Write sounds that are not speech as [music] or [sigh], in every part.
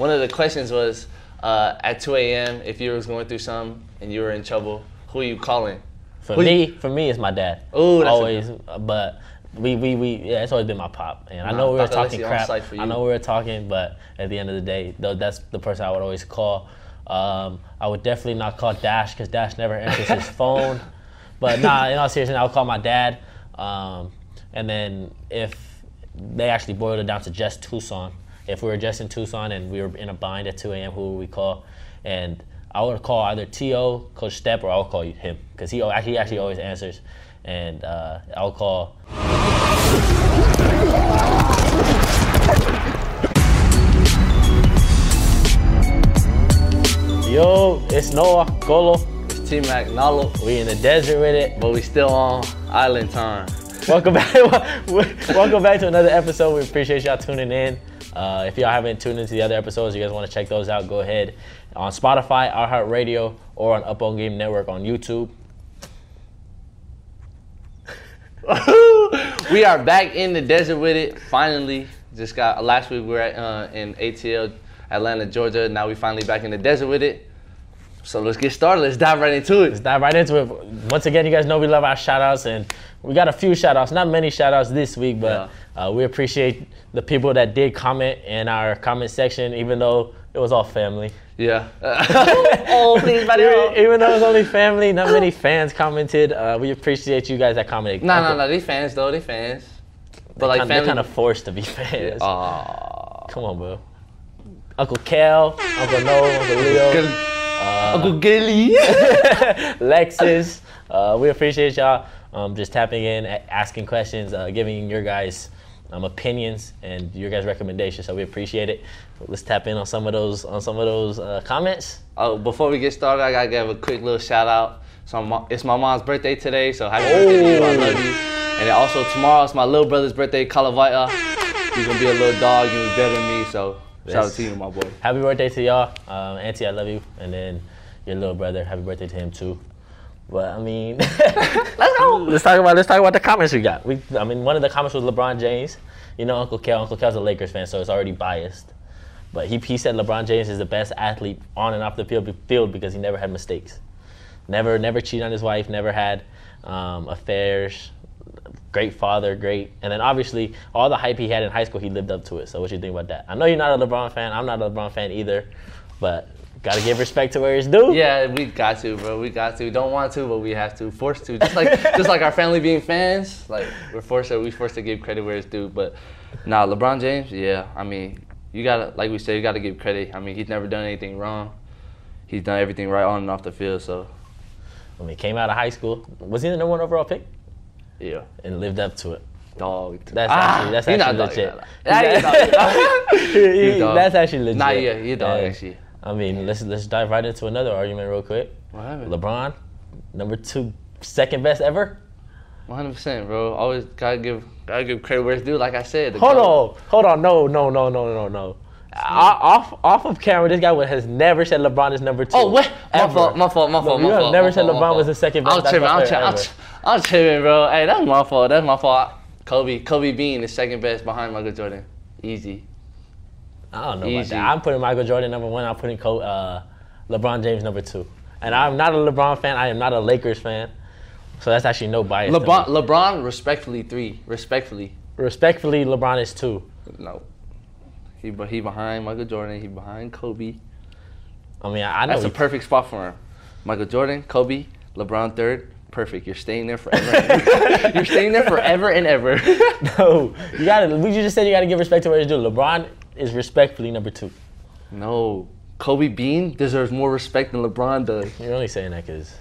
One of the questions was uh, at 2 a.m. if you was going through something and you were in trouble, who are you calling? For Who me, you- for me, it's my dad. A always. But we, we, we, yeah, it's always been my pop. And I know we were talking crap. I know we were talking, but at the end of the day, though, that's the person I would always call. Um, I would definitely not call Dash because Dash never answers his [laughs] phone. But nah, in all seriousness, I would call my dad. Um, and then if they actually boiled it down to just Tucson, if we were just in Tucson and we were in a bind at 2 a.m., who would we call? And I would call either T.O., Coach Step, or I would call him because he, al- he actually always answers. And uh, I'll call Yo, it's Noah Golo. It's T Mac Nalo, We in the desert with it. but we still on island time. Welcome back. [laughs] Welcome back to another episode. We appreciate y'all tuning in. Uh, if y'all haven't tuned into the other episodes, you guys want to check those out, go ahead on Spotify, iHeartRadio, or on Up On Game Network on YouTube. [laughs] we are back in the desert with it. Finally, just got last week we were at, uh, in ATL, Atlanta, Georgia. Now we finally back in the desert with it. So let's get started. Let's dive right into it. Let's it. dive right into it. Once again, you guys know we love our shout outs, and we got a few shout outs. Not many shout outs this week, but uh, we appreciate the people that did comment in our comment section, even though it was all family. Yeah. oh, please, buddy. Even, even though it was only family, not many [laughs] fans commented. Uh, we appreciate you guys that commented. No, no, no. They fans though. They fans. But like They're kind of forced to be [laughs] fans. Aw. Come on, bro. Uncle Cal, Uncle Noah, Uncle Leo, Uncle Gilly. [laughs] Lexus. Uh, we appreciate y'all um, just tapping in, asking questions, uh, giving your guys um, opinions and your guys' recommendations. So we appreciate it. Let's tap in on some of those on some of those uh, comments. Oh, before we get started, I gotta give a quick little shout out. So my, it's my mom's birthday today, so happy birthday to. I love you. And then also tomorrow it's my little brother's birthday, Kalavita. He's gonna be a little dog. You was better than me, so shout out to you, my boy. Happy birthday to y'all, um, Auntie. I love you, and then your little brother. Happy birthday to him too. But I mean, [laughs] let's go. Let's talk about let's talk about the comments we got. We, I mean, one of the comments was LeBron James. You know, Uncle Kel. Uncle Kel's a Lakers fan, so it's already biased. But he, he said LeBron James is the best athlete on and off the field, field because he never had mistakes. Never, never cheated on his wife. Never had um, affairs. Great father, great. And then obviously all the hype he had in high school, he lived up to it. So what you think about that? I know you're not a LeBron fan. I'm not a LeBron fan either. But gotta give respect to where it's due. Yeah, we got to, bro. We got to. Don't want to, but we have to. Forced to. Just like just like our family being fans, like we're forced to we forced to give credit where it's due. But nah, LeBron James, yeah. I mean, you gotta, like we said, you gotta give credit. I mean, he's never done anything wrong. He's done everything right on and off the field. So, When mean, came out of high school. Was he the number one overall pick? Yeah, And lived up to it. dog. That's Ah, actually that's actually dog, legit. dog. Dog, he dog. He- He dog. that's actually legit. Nah, yeah, he dog actually. I mean, let's let's dive right into another argument real quick. What happened? LeBron, number two, second best ever. 100 percent, bro. Always gotta give gotta give credit where it's due. Like I said, Hold GOAT. on, hold on, no, no, no, no, no, no. Off off of camera, this guy has never said LeBron is number two. Oh, what? My Ever. fault, my fault, my fault, You my have fault. never my said fault, LeBron was the second best I'm tripping, I'm basketball tripping, I'm, player tri- I'm tripping, bro. Hey, that's my fault. That's my fault. Kobe, Kobe being the second best behind Michael Jordan. Easy. I don't know about that. I'm putting Michael Jordan number one. I'm putting Co- uh, LeBron James number two. And I'm not a LeBron fan. I am not a Lakers fan. So that's actually no bias. LeBron, LeBron, respectfully three. Respectfully, Respectfully, LeBron is two. no. He, but he behind Michael Jordan. He behind Kobe. I mean, I, I know. That's a perfect spot for him. Michael Jordan, Kobe, LeBron third. Perfect. You're staying there forever. [laughs] You're staying there forever and ever. [laughs] no, you gotta. We just said you gotta give respect to where he's due. LeBron is respectfully number two. no, Kobe Bean deserves more respect than LeBron does. You're only saying that because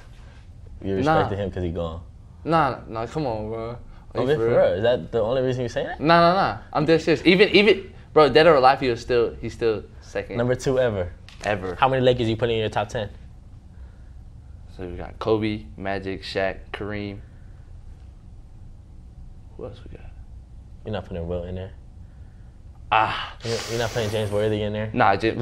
you Nah. respected him because he gone. Nah, nah, come on, bro. Are Oh, for for real? real? Is that the only reason you're saying that? Nah, nah, nah. I'm dead serious. Even, even, bro, dead or alive, he was still, he's still second Number two ever. ever. How many Lakers you put in your top ten? So we got Kobe, Magic, Shaq, Kareem. Who else we got? You're not putting Will in there. Ah, You're you're not putting James Worthy in there. nah, J- [laughs]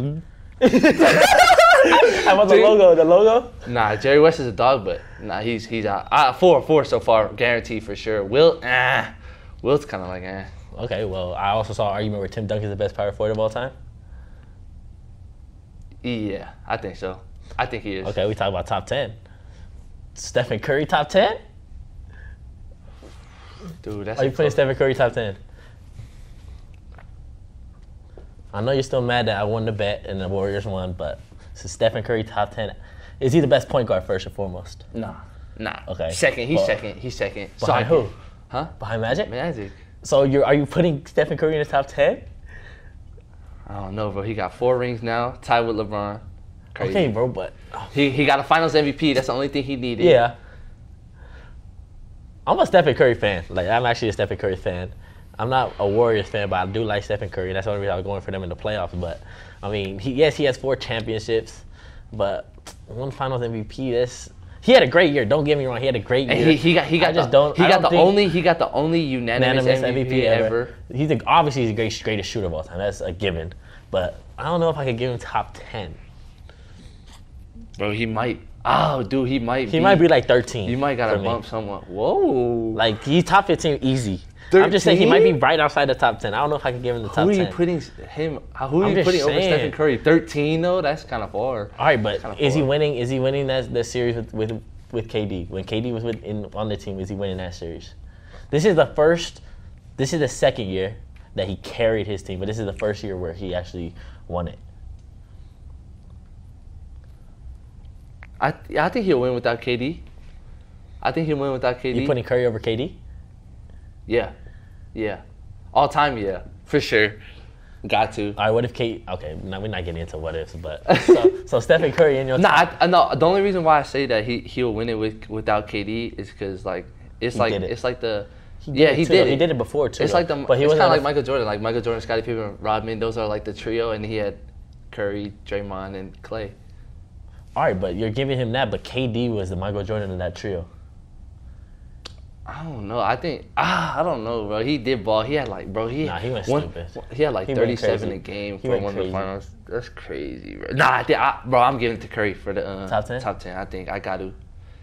[laughs] How about the logo? The logo? nah. Jerry West is a dog, but nah, he's he's out. Ah, four, four so far, guaranteed for sure. Will, ah, Will's kind of like, eh. Okay, well, I also saw an argument where Tim Duncan's the best power forward of all time. Yeah, I think so. I think he is. Okay, we talk about top ten. Stephen Curry top ten? dude, that's. Are you a putting Stephen Curry top ten? I know you're still mad that I won the bet and the Warriors won, but so Stephen Curry top ten. Is he the best point guard first and foremost? Nah, nah. Okay. Second, he's Well, second. He's second. Behind Sorry. who? Huh? Behind Magic? Magic. So you're are you putting Stephen Curry in the top ten? I don't know, bro. He got four rings now, tied with LeBron. Crazy. Okay, bro, but oh. He he got a Finals MVP. That's the only thing he needed. yeah. I'm a Stephen Curry fan. Like I'm actually a Stephen Curry fan. I'm not a Warriors fan, but I do like Stephen Curry. That's the only reason I was going for them in the playoffs. But I mean, he, yes, he has four championships, but one Finals MVP. This he had a great year. Don't get me wrong, he had a great year. he, he got he got I just the, don't. he got don't the only he got the only unanimous, unanimous MVP, ever. He's the, obviously he's the greatest greatest shooter of all time. That's a given. But I don't know if I could give him top ten. Bro, he might. Oh, dude, he might. He might be like 13. You might gotta for me. bump someone. Whoa. Like he's top 15 easy. I'm just saying he might be right outside the top 10. I don't know if I can give him the top 10. Uh, who are 10. you putting him? Who are I'm you putting over saying. Stephen Curry? Thirteen though. That's kind of far. All right, but is he winning? Is he winning that the series with with, with KD? When KD was with, in, on the team, is he winning that series? This is the first. This is the second year that he carried his team, but this is the first year where he actually won it. I yeah, I think he'll win without KD. I think he'll win without KD. You putting Curry over KD? yeah, yeah, all time. Yeah, for sure. Got to. All right, what if Kate? Okay, now we're not getting into what ifs, but [laughs] so, so Stephen Curry in your Nah. I, I no. The only reason why I say that he he'll win it with without KD is because like it's He like it. it's like the did yeah he too, did though. He did it before too. It's though. like the but he wasn't kind of like Michael Jordan, like Michael Jordan, Scottie Pippen, Rodman. Those are like the trio, and he had Curry, Draymond, and Clay. All right, but you're giving him that, but KD was the Michael Jordan in that trio. I don't know. I think ah, I don't know, bro. He did ball. He had like, bro. He Nah, he went one- stupid. He had like He 37 crazy. a game for one of the finals. That's crazy, bro. Nah, I think, I, bro. I'm giving it to Curry for the uh, Top 10? Top 10. I think I got to.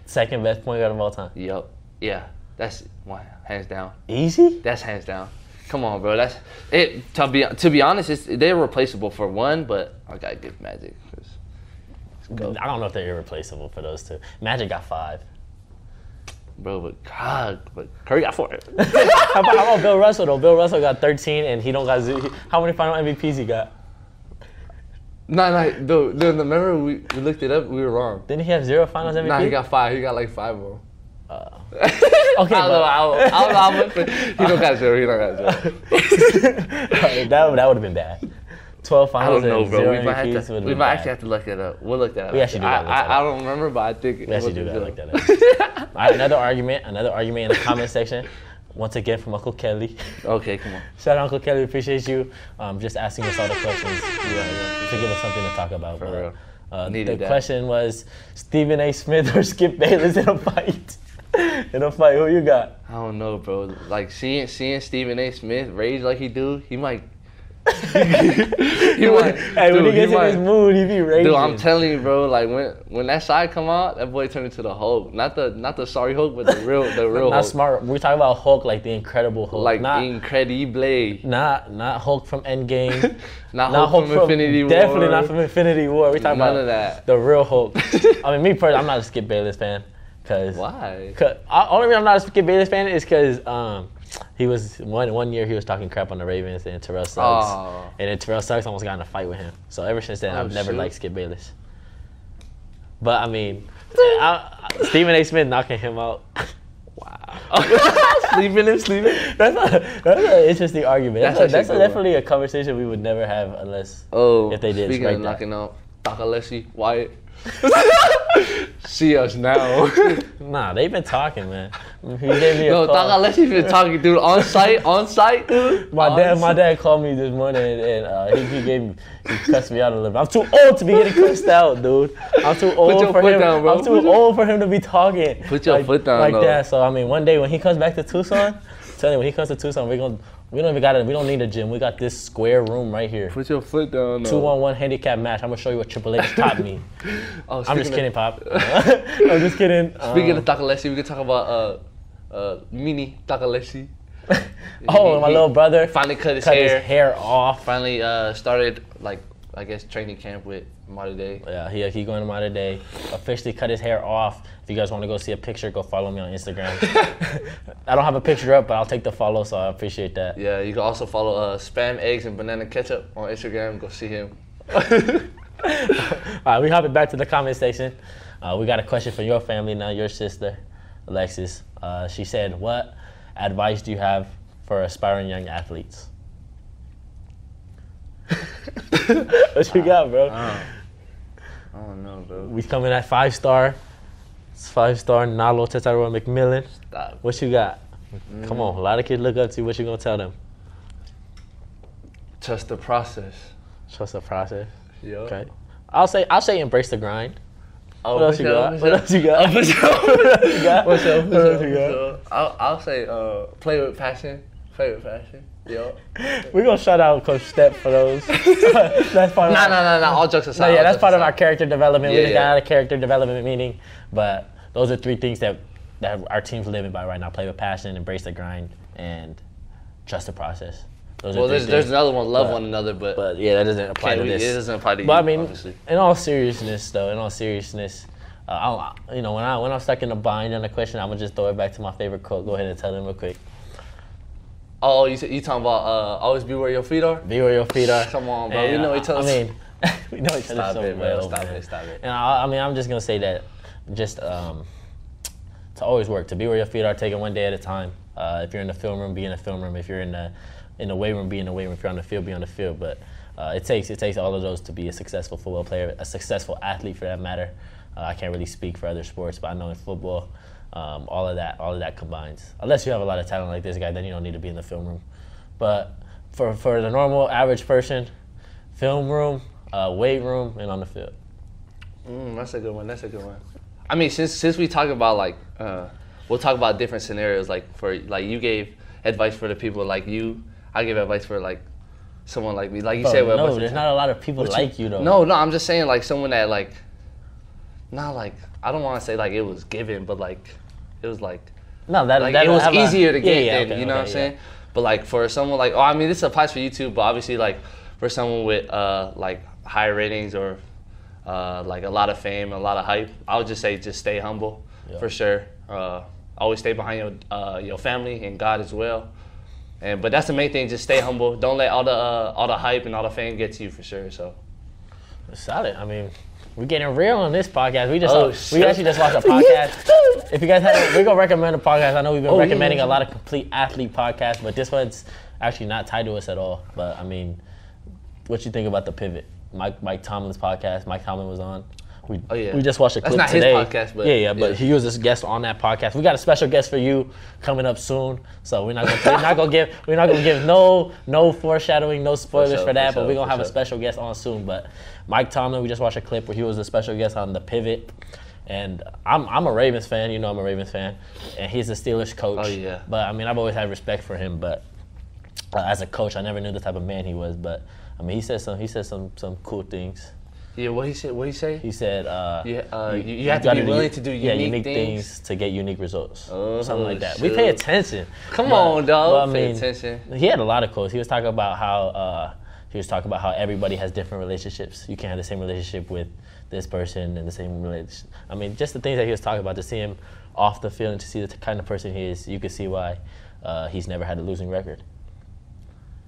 Second best point guard of all time. Yup. Yeah. That's one hands down. Easy? That's hands down. Come on, bro. That's it. To be to be honest, it's, they're replaceable for one, but I gotta give Magic. I don't know if they're irreplaceable for those two. Magic got five. Bro, but God, but Curry got four. [laughs] How about, how about Bill Russell though? Bill Russell got 13 and he don't got z- how many final MVPs he got? no, no, dude, dude, remember we, we looked it up. We were wrong. Didn't he have zero finals MVP? Nah, he got five. He got like five of them. Oh. [laughs] okay, I don't know. I don't, I don't know how much. but He don't got zero. He don't got zero. [laughs] that, that would have been bad. 12 finals. I don't know, bro. We might, have to, we might actually have to look it up. We'll look that up. We actually do I, that I, I up. don't remember, but I think We actually do that look that up. [laughs] All right, another argument, another argument in the comment section. Once again from Uncle Kelly. Okay, come on. Shout out Uncle Kelly, appreciate you. Um, just asking us all the questions yeah, to give us something to talk about. For But, real. Uh, the that. question was Stephen A. Smith or Skip Bayless in a fight. [laughs] in a fight, who you got? I don't know, bro. Like seeing seeing Stephen A. Smith rage like he do, he might. He hey, when he dude, gets in might- his mood, he be raging. Dude, I'm telling you, bro. Like when when that side come out, that boy turned into the Hulk. Not the not the sorry Hulk, but the real the real not Hulk. smart. We're talking about Hulk, like the Incredible Hulk. Like not, incredible. not not Hulk from Endgame. [laughs] Not, not Hulk from Infinity War. Definitely not from Infinity War. We're talking None about of that. the real Hulk. [laughs] I mean, me personally, I'm not a Skip Bayless fan. Cause Why? Cause I, only reason I'm not a Skip Bayless fan is because um, he was one one year he was talking crap on the Ravens and Terrell Suggs, Oh. and then Terrell Suggs almost got in a fight with him. So ever since then, Oh, I've never shoot. liked Skip Bayless. But I mean, I, I, Stephen A. Smith knocking him out. [laughs] Wow. [laughs] sleeping him, sleeping. That's a, that's an interesting argument. That's, That's a, that's a definitely a conversation we would never have unless. Oh, If they did Speaking of that. knocking out Takalesi, Wyatt. [laughs] See us now. [laughs] Nah, they've been talking, man. He gave me a no, call. Takalesi's been talking, dude, on site, on site, dude. My On dad, my dad called me this morning and, and uh, he, he gave me, he cussed me out a little bit. I'm too old to be getting cussed out, dude. I'm too old for him. down, bro. I'm too old for him to be talking. Put your like, foot down, like though. that. So I mean, one day when he comes back to Tucson, tell him when he comes to Tucson, we're gonna, we don't even got to we don't need a gym. We got this square room right here. Put your foot down. though. Two on one handicap match. I'm gonna show you what Triple H taught me. [laughs] Oh, I'm just kidding, of- Pop. [laughs] [laughs] I'm just kidding. Speaking Um, of Takalesi, we can talk about uh, uh, mini Takalesi. oh, my he- little brother Finally cut his cut hair. his hair off. Finally uh, started like I guess training camp with Marty Day. Yeah, he he going to my today. Officially cut his hair off. If you guys want to go see a picture, go follow me on Instagram. [laughs] I don't have a picture up, but I'll take the follow, so I appreciate that. Yeah, you can also follow uh, Spam Eggs and Banana Ketchup on Instagram. Go see him. [laughs] All right, we hopping back to the comment section. Uh, we got a question for your family now. Your sister, Alexis. Uh, she said, "What advice do you have for aspiring young athletes?" What you got, bro? I don't know, bro. We coming at five star. It's five star. Nalo Tetairoa McMillan. Stop. What you got? Come on, a lot of kids look up to you. What you gonna tell them? Trust the process. Trust the process. Yo. Okay. I'll say I'll say embrace the grind. Oh, What else you got? What else you got? What else you got? What's up? What else you got? What's up? I'll, I'll say uh, play with passion. Play with passion. [laughs] Yo. We're gonna shout out Coach Step for those. that's part of Nah, our, nah, nah, nah. All jokes aside. No, yeah, that's jokes part of our character development. we Yeah, just yeah. got out of character development meeting, but those are three things that that our team's living by right now: play with passion, embrace the grind, and trust the process. Those Well, there's, there's another one. Love But- one another, but, But yeah, that doesn't apply to we- this. it doesn't apply to you. But I mean, obviously. in all seriousness, though, in all seriousness, uh, I'll, you know, when I when I'm stuck in a bind on a question, I'm gonna just throw it back to my favorite quote. Go ahead and tell them real quick. Oh, you, you talking about uh, always be where your feet are? Be where your feet are. Come on, bro. And, You know each other. I mean, [laughs] we know each other Stop so it, bro. well. Stop man. it, stop it. And I, I mean, I'm just gonna say that, just um, to always work, to be where your feet are, take it one day at a time. Uh, if you're in the film room, be in the film room. If you're in the in the weight room, be in the weight room. If you're on the field, be on the field. But uh, it takes it takes all of those to be a successful football player, a successful athlete for that matter. Uh, I can't really speak for other sports, but I know in football, um, all of that all of that combines. Unless you have a lot of talent like this guy, then you don't need to be in the film room. But for for the normal average person, film room, uh, weight room, and on the field. Mm, that's a good one. That's a good one. I mean, since since we talk about like, uh, we'll talk about different scenarios. Like for like you gave advice for the people like you. I give advice for like someone like me. Like you Bro, said, well, no, there's not a lot of people like you though. No, no, I'm just saying like someone that like, not like I don't want to say like it was given, but like it was like no, that, like that it was have a- easier to get yeah, than okay, you know what I'm okay, saying. yeah. But like for someone like oh I mean this applies for YouTube, but obviously like for someone with uh like high ratings or uh like a lot of fame, a lot of hype, I would just say just stay humble Yeah. for sure. Uh, always stay behind your uh, your family and God as well. And but that's the main thing. Just stay humble. Don't let all the uh, all the hype and all the fame get to you for sure. So Solid. I mean, we're getting real on this podcast. We just Oh, we actually just watched a [laughs] podcast. if you guys have, we're gonna recommend a podcast. I know we've been Oh, recommending yeah. a lot of complete athlete podcasts, but this one's actually not tied to us at all. But I mean, what you think about the pivot? Mike Mike Tomlin's podcast. Mike Tomlin was on. We, Oh, yeah. we just watched a That's clip not his today. podcast, but- yeah, yeah, but yeah. he was this guest on that podcast. We got a special guest for you coming up soon. So we're not gonna, we're not gonna give we're not gonna give no no foreshadowing, no spoilers sure, for that. for but sure, we're gonna for have a special guest on soon. But Mike Tomlin, we just watched a clip where he was a special guest on the pivot. And I'm, I'm a Ravens fan, you know I'm a Ravens fan, and he's a Steelers coach. Oh, yeah. But I mean I've always had respect for him, but uh, as a coach, I never knew the type of man he was. But I mean, he said some he said some some cool things. Yeah, what he said? What he say? He said, uh, You- uh, you- you have to be willing to do yeah, unique unique things. things. to get unique results, Oh, something like that. We pay attention. Come But- on, dog. but, I Pay attention. He had a lot of quotes. He was talking about how uh, he was talking about how everybody has different relationships. You can't have the same relationship with this person and the same relationship. I mean, just the things that he was talking about to see him off the field and to see the kind of person he is, you could see why uh, he's never had a losing record.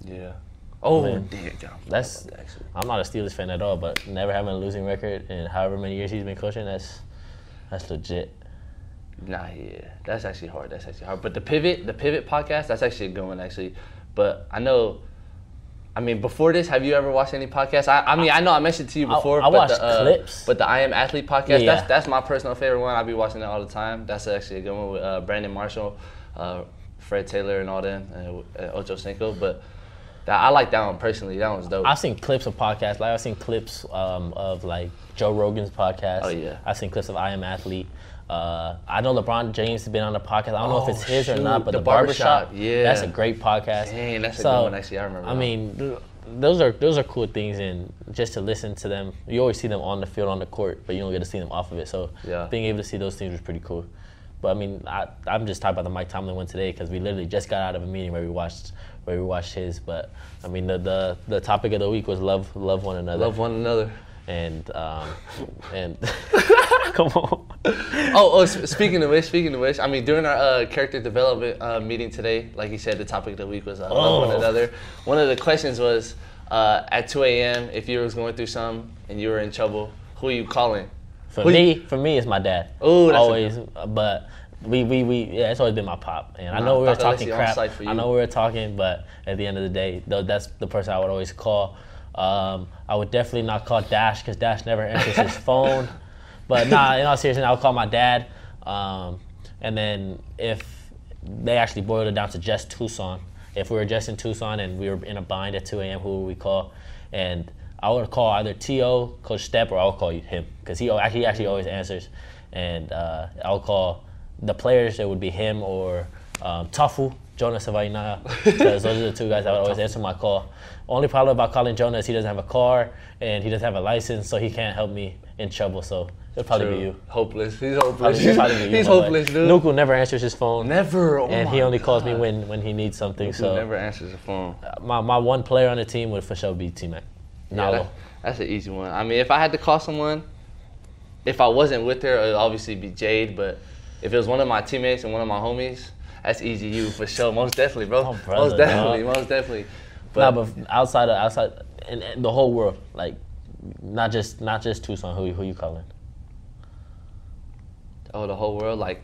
Yeah. Oh, Man. damn. damn. That's Actually. I'm not a Steelers fan at all, but never having a losing record in however many years he's been coaching, that's that's legit. Nah, yeah, that's actually hard. That's actually hard. But the pivot, the pivot podcast, that's actually a good one, actually. But I know, I mean, before this, have you ever watched any podcasts? I, I mean, I know I mentioned to you before. I but watched the, uh, clips. But the I Am Athlete podcast, Yeah. that's that's my personal favorite one. I be watching that all the time. That's actually a good one with uh, Brandon Marshall, uh, Fred Taylor, and all them, uh, uh, Ocho Cinco. But that, I like that one personally. That one's dope. I've seen clips of podcasts. Like I've seen clips um, of like Joe Rogan's podcast. Oh, yeah. I've seen clips of I Am Athlete. Uh, I know LeBron James has been on the podcast. I don't know if it's Oh, his or not, but the the, barbershop, Barbershop, yeah. that's a great podcast. Dang, that's a good one, actually. I remember I that. mean, those are those are cool things, and just to listen to them, you always see them on the field, on the court, but you don't get to see them off of it. So Yeah. being able to see those things was pretty cool. But I mean, I, I'm just talking about the Mike Tomlin one today because we literally just got out of a meeting where we watched where we watched his. But I mean, the the, the topic of the week was love love one another. Love one another. and um, and [laughs] come on. Oh, oh speaking of which, speaking of which, I mean, during our uh, character development uh, meeting today, like you said, the topic of the week was uh, love one Oh. another. One of the questions was uh, at 2 a.m. if you was going through something and you were in trouble, who are you calling? For Who me, you- for me, it's my dad. A always. But we, we, we, yeah, it's always been my pop. And I know we were talking Alexi crap. I know we were talking, but at the end of the day, though, that's the person I would always call. Um, I would definitely not call Dash because Dash never answers his [laughs] phone. But nah, in all seriousness, I would call my dad. Um, and then if they actually boiled it down to just Tucson, if we were just in Tucson and we were in a bind at 2 a.m., who would we call? And I would call either T.O., Coach Step, or I would call him because he, al- he actually always answers. And uh, I would call the players, it would be him or um, Tafu, Jonas Savaiinaea, [laughs] because those are the two guys that would always answer my call. Only problem about calling Jonas, he doesn't have a car and he doesn't have a license, so he can't help me in trouble. So it'll [laughs] probably be you. Hopeless. He's hopeless. it'll probably you, He's hopeless, dude. Nuku never answers his phone. Never. Oh and he only calls me when, when he needs something. He So never answers the phone. my, my one player on the team would for sure be T Mac. Yeah, Nalo. that- that's an easy one. I mean, if I had to call someone, if I wasn't with her, it'd obviously be Jade. But if it was one of my teammates and one of my homies, that's easy. You for sure, most definitely, bro. Oh, brother, most definitely, dog. most definitely. Nah, but outside of outside and, and the whole world, like not just not just Tucson. Who who you calling? oh, the whole world, like,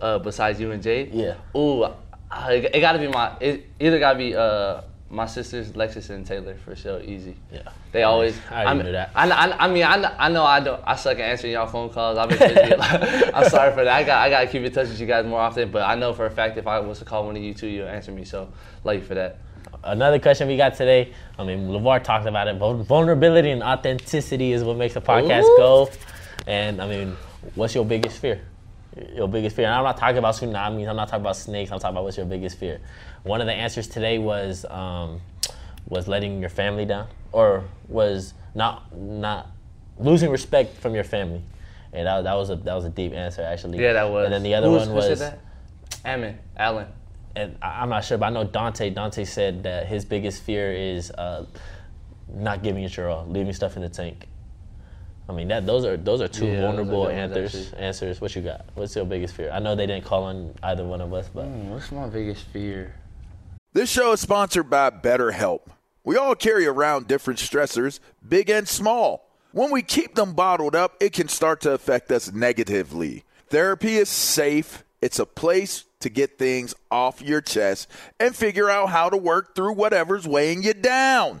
uh, besides you and Jade. Yeah. Ooh, it, it gotta be my. It either gotta be uh my sisters, Lexus and Taylor, for sure, easy. Yeah. They always. I mean, knew that. I, I, I mean, I, I know I don't. I suck at answering y'all phone calls. I've been [laughs] busy. I'm sorry for that. I got I gotta keep in touch with you guys more often. But I know for a fact if I was to call one of you two, you'll answer me. So, love you for that. Another question we got today. I mean, Levar talked about it. Vulnerability and authenticity is what makes a podcast Ooh. go. And I mean, what's your biggest fear? Your biggest fear. And I'm not talking about tsunamis. I'm not talking about snakes. I'm talking about what's your biggest fear. One of the answers today was um, was letting your family down, or was not not losing respect from your family. And that, that was a that was a deep answer actually. Yeah, that was. And then the other Who was- one who said was that? Ammon, Allen. and I- I'm not sure, but I know Dante. Dante said that his biggest fear is uh, not giving it your all, leaving stuff in the tank. I mean, that those are those are two Yeah, those are vulnerable answers. Answers. What you got? What's your biggest fear? I know they didn't call on either one of us, but Hmm, what's my biggest fear? This show is sponsored by BetterHelp. We all carry around different stressors, big and small. When we keep them bottled up, it can start to affect us negatively. Therapy is safe, it's a place to get things off your chest and figure out how to work through whatever's weighing you down.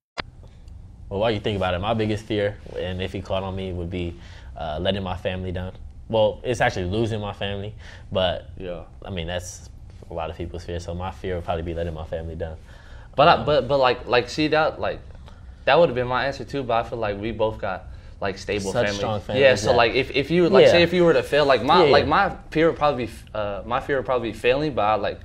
Well, while you think about it, my biggest fear, and if he caught on me, would be uh, letting my family down. Well, it's actually losing my family, but Yeah. I mean that's a lot of people's fear. So my fear would probably be letting my family down. But I, but but like like see that like that would have been my answer too. But I feel like we both got like stable Such families. strong Yeah. So yeah. like if, if you like Yeah. say if you were to fail like my Yeah, like my fear would probably be uh, my fear would probably be failing. But I like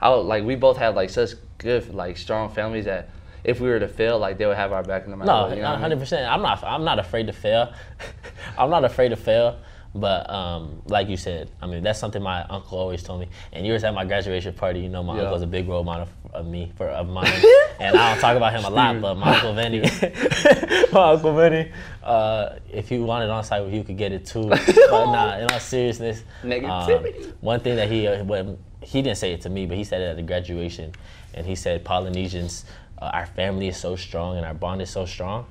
I would like we both had like such good like strong families that if we were to fail like they would have our back no matter No, what. You know what I mean? hundred percent. I'm not. I'm not afraid to fail. [laughs] I'm not afraid to fail. But um, like you said, I mean that's something my uncle always told me. And you was at my graduation party. You know, my Yeah. uncle's a big role model of, me for of mine. [laughs] and I don't talk about him a lot, but my uncle Vinny, [laughs] my uncle Vinny, uh, if you wanted on site you, could get it too. but nah, in all seriousness, um, Negativity. one thing that he uh, he didn't say it to me, but he said it at the graduation, and he said Polynesians, uh, our family is so strong and our bond is so strong,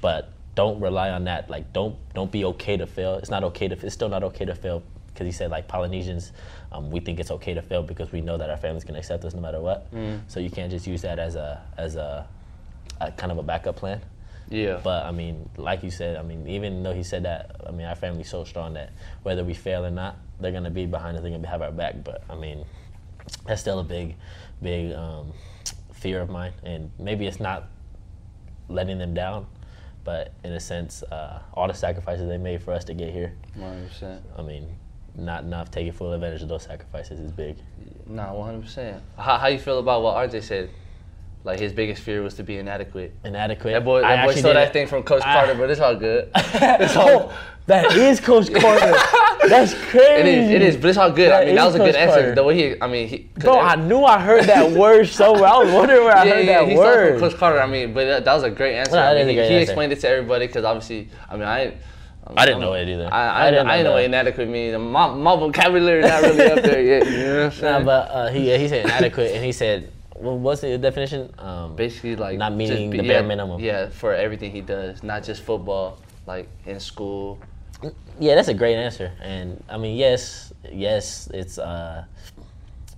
but don't rely on that. Like don't don't be okay to fail. It's not okay to. It's still not okay to fail because he said like Polynesians, um, we think it's okay to fail because we know that our families can accept us no matter what. So you can't just use that as a as a, a kind of a backup plan. Yeah. But I mean, like you said, I mean, even though he said that, I mean, our family's so strong that whether we fail or not, they're gonna be behind us. They're gonna have our back. But I mean, that's still a big, big um, fear of mine. And maybe it's not letting them down, but in a sense, uh, all the sacrifices they made for us to get here. 100%. I mean, not enough taking full advantage of those sacrifices is big. Nah, 100%. How how you feel about what RJ said? Like his biggest fear was to be inadequate. Inadequate. That boy, I that boy actually stole that it. thing from Coach I- Carter, but it's all good. [laughs] oh, that is Coach [laughs] Carter. That's crazy. It is, it is, but it's all good. I mean, that was a good answer. Carter. The way he, I mean, he. Bro, I knew I heard that [laughs] word so well. I was wondering where I heard that he stole word. from Coach Carter. I mean, but that, that was a great answer. No, I mean, he, he explained it to everybody because obviously, I mean, I. I didn't know it either. I, I, I I didn't know I didn't know what inadequate means. My, my vocabulary not really up there yet. You know what I'm Nah, saying? but uh, he he said inadequate, and he said Well, what's the definition? Um, Basically, like Not meeting be- the bare yeah, minimum. Yeah, for everything he does, not just football, like in school. Yeah, that's a great answer. And I mean, yes, yes, it's uh,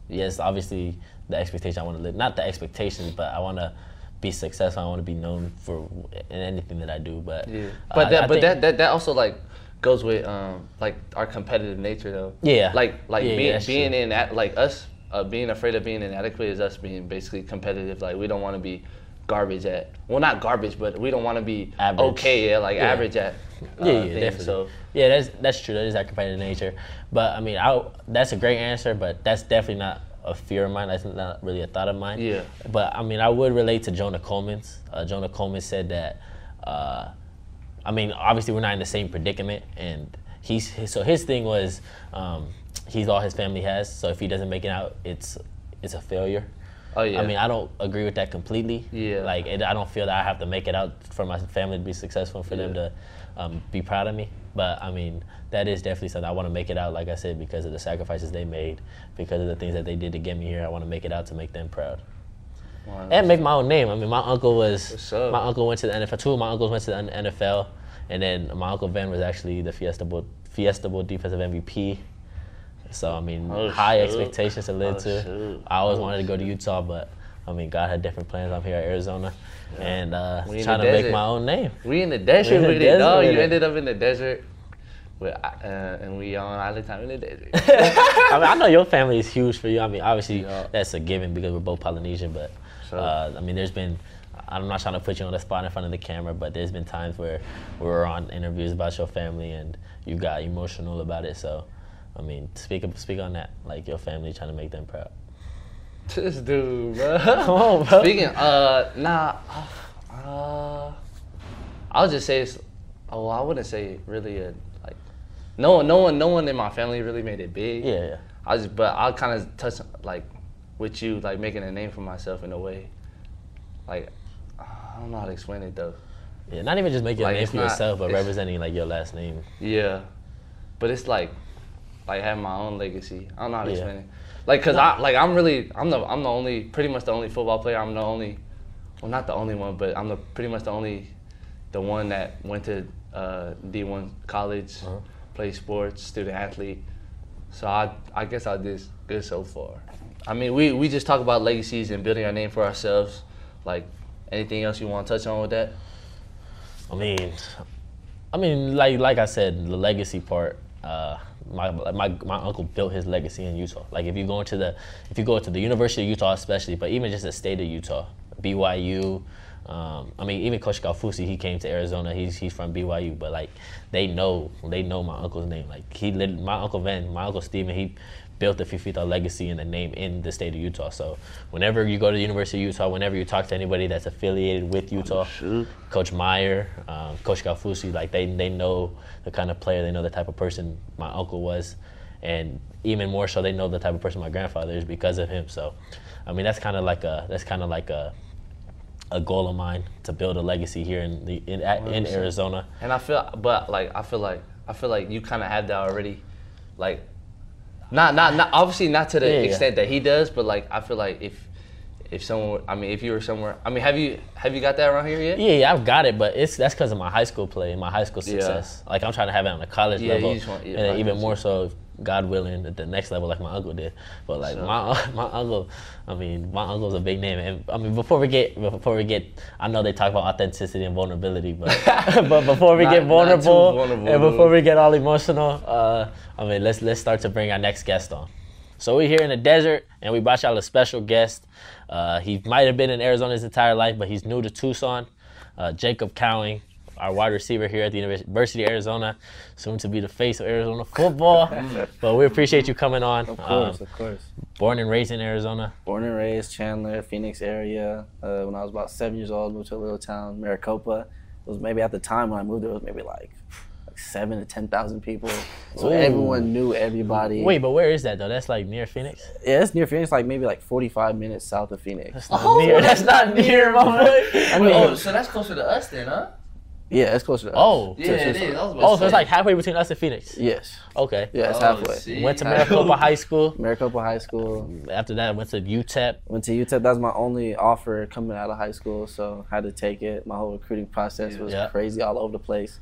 yes, obviously the expectation I want to live. Not the expectations, but I want to be successful. I want to be known for in anything that I do. But Yeah, uh, but that, I but think- that, that that also like goes with um like our competitive nature though. Yeah. Like like Yeah, yeah, being that's being true. in at, like us uh, being afraid of being inadequate is us being basically competitive. Like we don't want to be garbage at well not garbage, but we don't want to be Average. okay yeah like Yeah. average at uh, yeah, yeah, things. definitely. So yeah, that's that's true. That is our competitive nature. But I mean, I that's a great answer. But that's definitely not a fear of mine. That's not really a thought of mine. Yeah. But I mean, I would relate to Jonah Coleman's. Uh, Jonah Coleman said that. Uh, I mean, obviously we're not in the same predicament, and he's so his thing was um, he's all his family has. So if he doesn't make it out, it's it's a failure. oh yeah. I mean, I don't agree with that completely. Yeah. Like, it, I don't feel that I have to make it out for my family to be successful, for them to um, be proud of me. But I mean, that is definitely something I want to make it out. Like I said, because of the sacrifices they made, because of the things that they did to get me here, I want to make it out to make them proud. Wow. And make my own name. I mean, my uncle was What's up? my uncle went to the NFL. Two of my uncles went to the NFL, and then my uncle Ben was actually the Fiesta Bowl Fiesta Bowl defensive MVP. So I mean, Oh, high shoot. expectations to live Oh, to. shoot. I always wanted to go to Utah, but I mean, God had different plans. I'm here at Arizona, and uh, trying the to make my own name. We in the desert We in the with it, desert dog. You ended up in the desert. With, uh, and we on island time in the desert. [laughs] I mean, I know your family is huge for you. I mean, obviously Yeah. that's a given because we're both Polynesian. But Sure. uh, I mean, there's been. I'm not trying to put you on the spot in front of the camera, but there's been times where we were on interviews about your family and you got emotional about it. So, I mean, speak speak on that, like your family trying to make them proud. this dude, bro. [laughs] Come on, bro. Speaking, uh, nah, uh, I'll just say it's. Oh, I wouldn't say really a like. No one, no one, no one in my family really made it big. Yeah, yeah. I just, but I'll kind of touch like with you, like making a name for myself in a way. Like, I don't know how to explain it though. Yeah, not even just making Like, a name for not- yourself, but representing like your last name. Yeah, but it's like, like have my own legacy. I don't know how to Yeah. explain it. Like, cause I like I'm really I'm the I'm the only pretty much the only football player. I'm the only, well not the only one, but I'm the pretty much the only, the one that went to uh, D1 college, Uh-huh. played sports, student athlete. So I I guess I did good so far. I mean we we just talk about legacies and building our name for ourselves. Like anything else you want to touch on with that? I mean, I mean, like like I said, the legacy part. Uh, my my my uncle built his legacy in Utah. Like if you go into the if you go to the University of Utah, especially, but even just the state of Utah, BYU. Um, I mean, even Coach Galfusi, he came to Arizona. He's he's from BYU, but like they know they know my uncle's name. Like he, my uncle Ben, my uncle Steven, he built the Fifita legacy and the name in the state of Utah. So whenever you go to the University of Utah, whenever you talk to anybody that's affiliated with Utah, Coach Meyer, um, Coach Galfusi, like they they know the kind of player, they know the type of person my uncle was, and even more so, they know the type of person my grandfather is because of him. So, I mean, that's kind of like a that's kind of like a a goal of mine to build a legacy here in the in, in Arizona. And I feel, but like I feel like I feel like you kind of have that already, like, not not not obviously not to the Yeah, yeah. extent that he does, but like I feel like if if someone, I mean, if you were somewhere, I mean, have you have you got that around here yet? Yeah, yeah, I've got it, but it's that's because of my high school play, and my high school Yeah. success. Like I'm trying to have it on the college Yeah, you level, just want- yeah, and even more so, God willing, at the next level, like my uncle did. But like So- my [laughs] my uncle, I mean, my uncle's a big name, and I mean, before we get before we get, I know they talk about authenticity and vulnerability, but [laughs] [laughs] but before we Not- get vulnerable, vulnerable, and before we get all emotional, uh, I mean, let's let's start to bring our next guest on. So we're here in the desert, and we brought y'all a special guest. Uh, he might have been in Arizona his entire life, but he's new to Tucson. Uh, Jacob Cowing, our wide receiver here at the University of Arizona, soon to be the face of Arizona football. [laughs] but we appreciate you coming on. Of course, Um, of course. born and raised in Arizona. Born and raised Chandler, Phoenix area. Uh, when I was about seven years old, moved to a little town, Maricopa. It was maybe at the time when I moved there, it was maybe like like seven to ten thousand people. So Ooh. everyone knew everybody. Wait, but where is that though? That's like near Phoenix. yeah, it's near Phoenix, like maybe like forty-five minutes south of Phoenix. That's not near. [laughs] That's not near, my boy. I mean, oh, so that's closer to us then, huh? Yeah, it's closer to us. Oh. Yeah, it is. I was about Oh, so it's say. like halfway between us and Phoenix. Yes. Okay. Yeah, it's Oh, halfway. see. Went to Maricopa High School. Maricopa High School. After that, went to UTEP. Went to UTEP. That was my only offer coming out of high school, so had to take it. My whole recruiting process was Yeah. crazy, all over the place.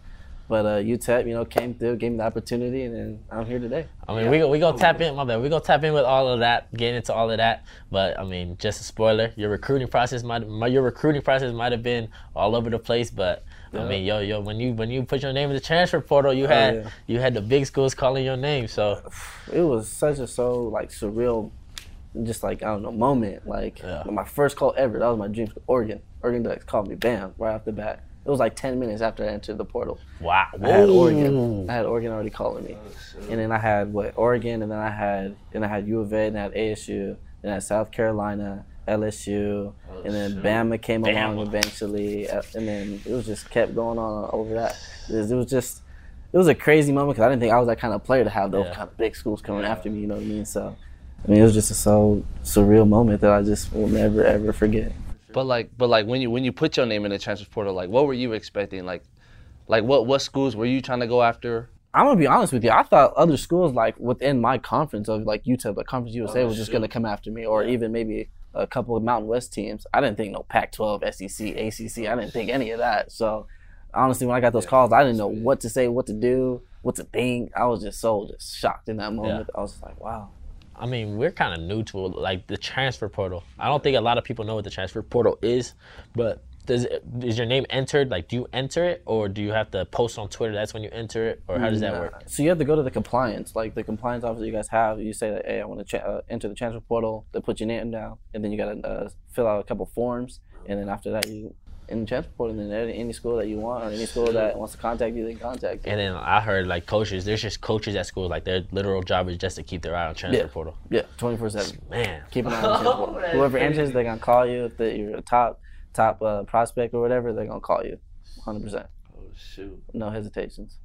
But uh, UTEP, you know, came through, gave me the opportunity, and then I'm here today. I mean, we go we gonna tap in. My bad. We gonna tap in with all of that, get into all of that. But I mean, just a spoiler. Your recruiting process might my, your recruiting process might have been all over the place. But I mean, yo yo, when you when you put your name in the transfer portal, you oh, had yeah. you had the big schools calling your name. So It was such a so like surreal, just like I don't know moment. Like Yeah. my first call ever. That was my dream. School. Oregon. Oregon Ducks called me. Bam, right off the bat. It was like 10 minutes after I entered the portal. wow, I had Oregon. I had Oregon already calling me, oh, and then I had what Oregon, and then I had and I had U of A, and I had ASU, then I had South Carolina, LSU, and then Bama came along eventually, uh, and then it was just kept going on over that. It was, it was just it was a crazy moment because I didn't think I was that kind of player to have those Yeah. kind of big schools coming after me. You know what I mean? So. I mean, it was just a so surreal moment that I just will never ever forget. But like, but like when you when you put your name in the transfer portal, like what were you expecting? Like, like what what schools were you trying to go after? I'm gonna be honest with you. I thought other schools like within my conference of like Utah, like Conference USA, was just gonna come after me, or even maybe a couple of Mountain West teams. I didn't think no Pac-12, SEC, ACC. I didn't think any of that. So honestly, when I got those calls, I didn't know what to say, what to do, what to think. I was just so just shocked in that moment. I was just like, wow. I mean, we're kind of new to like the transfer portal. I don't think a lot of people know what the transfer portal is, but does it, is your name entered? Like, do you enter it, or do you have to post on Twitter? That's when you enter it, or how does that Nah. work? So you have to go to the compliance, like the compliance officer you guys have. You say that, hey, I want to cha- uh, enter the transfer portal. They put your name down, and then you got to uh, fill out a couple forms, and then after that you in the transfer portal. And then any, school that you want, or any school that wants to contact you, they can contact you. And then I heard like coaches. There's just coaches at school. Like their literal job is just to keep their eye on transfer Yeah. portal. Yeah, twenty four seven. Man, Keep an eye on [laughs] transfer portal. Whoever enters, they're gonna call you. If they, you're a top top uh, prospect or whatever, they're gonna call you, hundred percent. Oh shoot. no hesitations.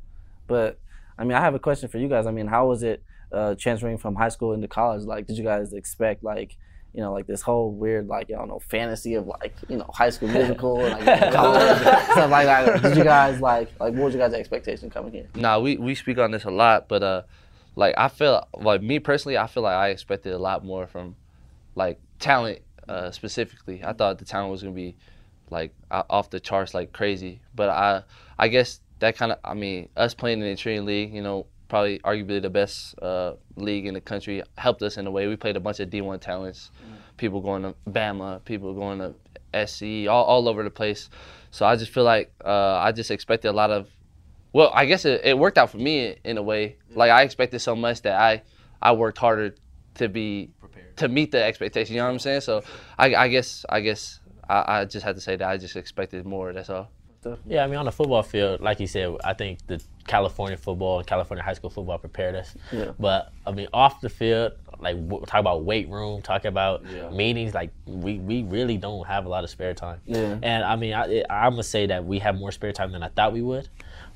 But I mean, I have a question for you guys. I mean, how was it uh, transferring from high school into college? Like, did you guys expect like, you know, like this whole weird like I don't know fantasy of like you know high school musical and [laughs] like college stuff like that? Did you guys like like what was your guys' expectation coming here? Nah, we we speak on this a lot, but uh, like I feel like me personally, I feel like I expected a lot more from, like talent uh, specifically. I thought the talent was gonna be, like off the charts, like crazy. But I I guess that kind of I mean us playing in the Trinity League, you know, probably arguably the best uh, league in the country, helped us in a way. We played a bunch of D1 talents, people going to Bama, people going to SC, all all over the place. So I just feel like uh, I just expected a lot of well, I guess it, it worked out for me in a way. Like I expected so much that I I worked harder to be to meet the expectation. You know what I'm saying? So I, I guess I guess I, I just had to say that I just expected more. That's all. Yeah, I mean, on the football field, like you said, I think the California football and California high school football prepared us. Yeah. But I mean, off the field, like w- talk about weight room, talk about meetings. Like we, we really don't have a lot of spare time. Yeah. And I mean, I, I'm gonna say that we have more spare time than I thought we would,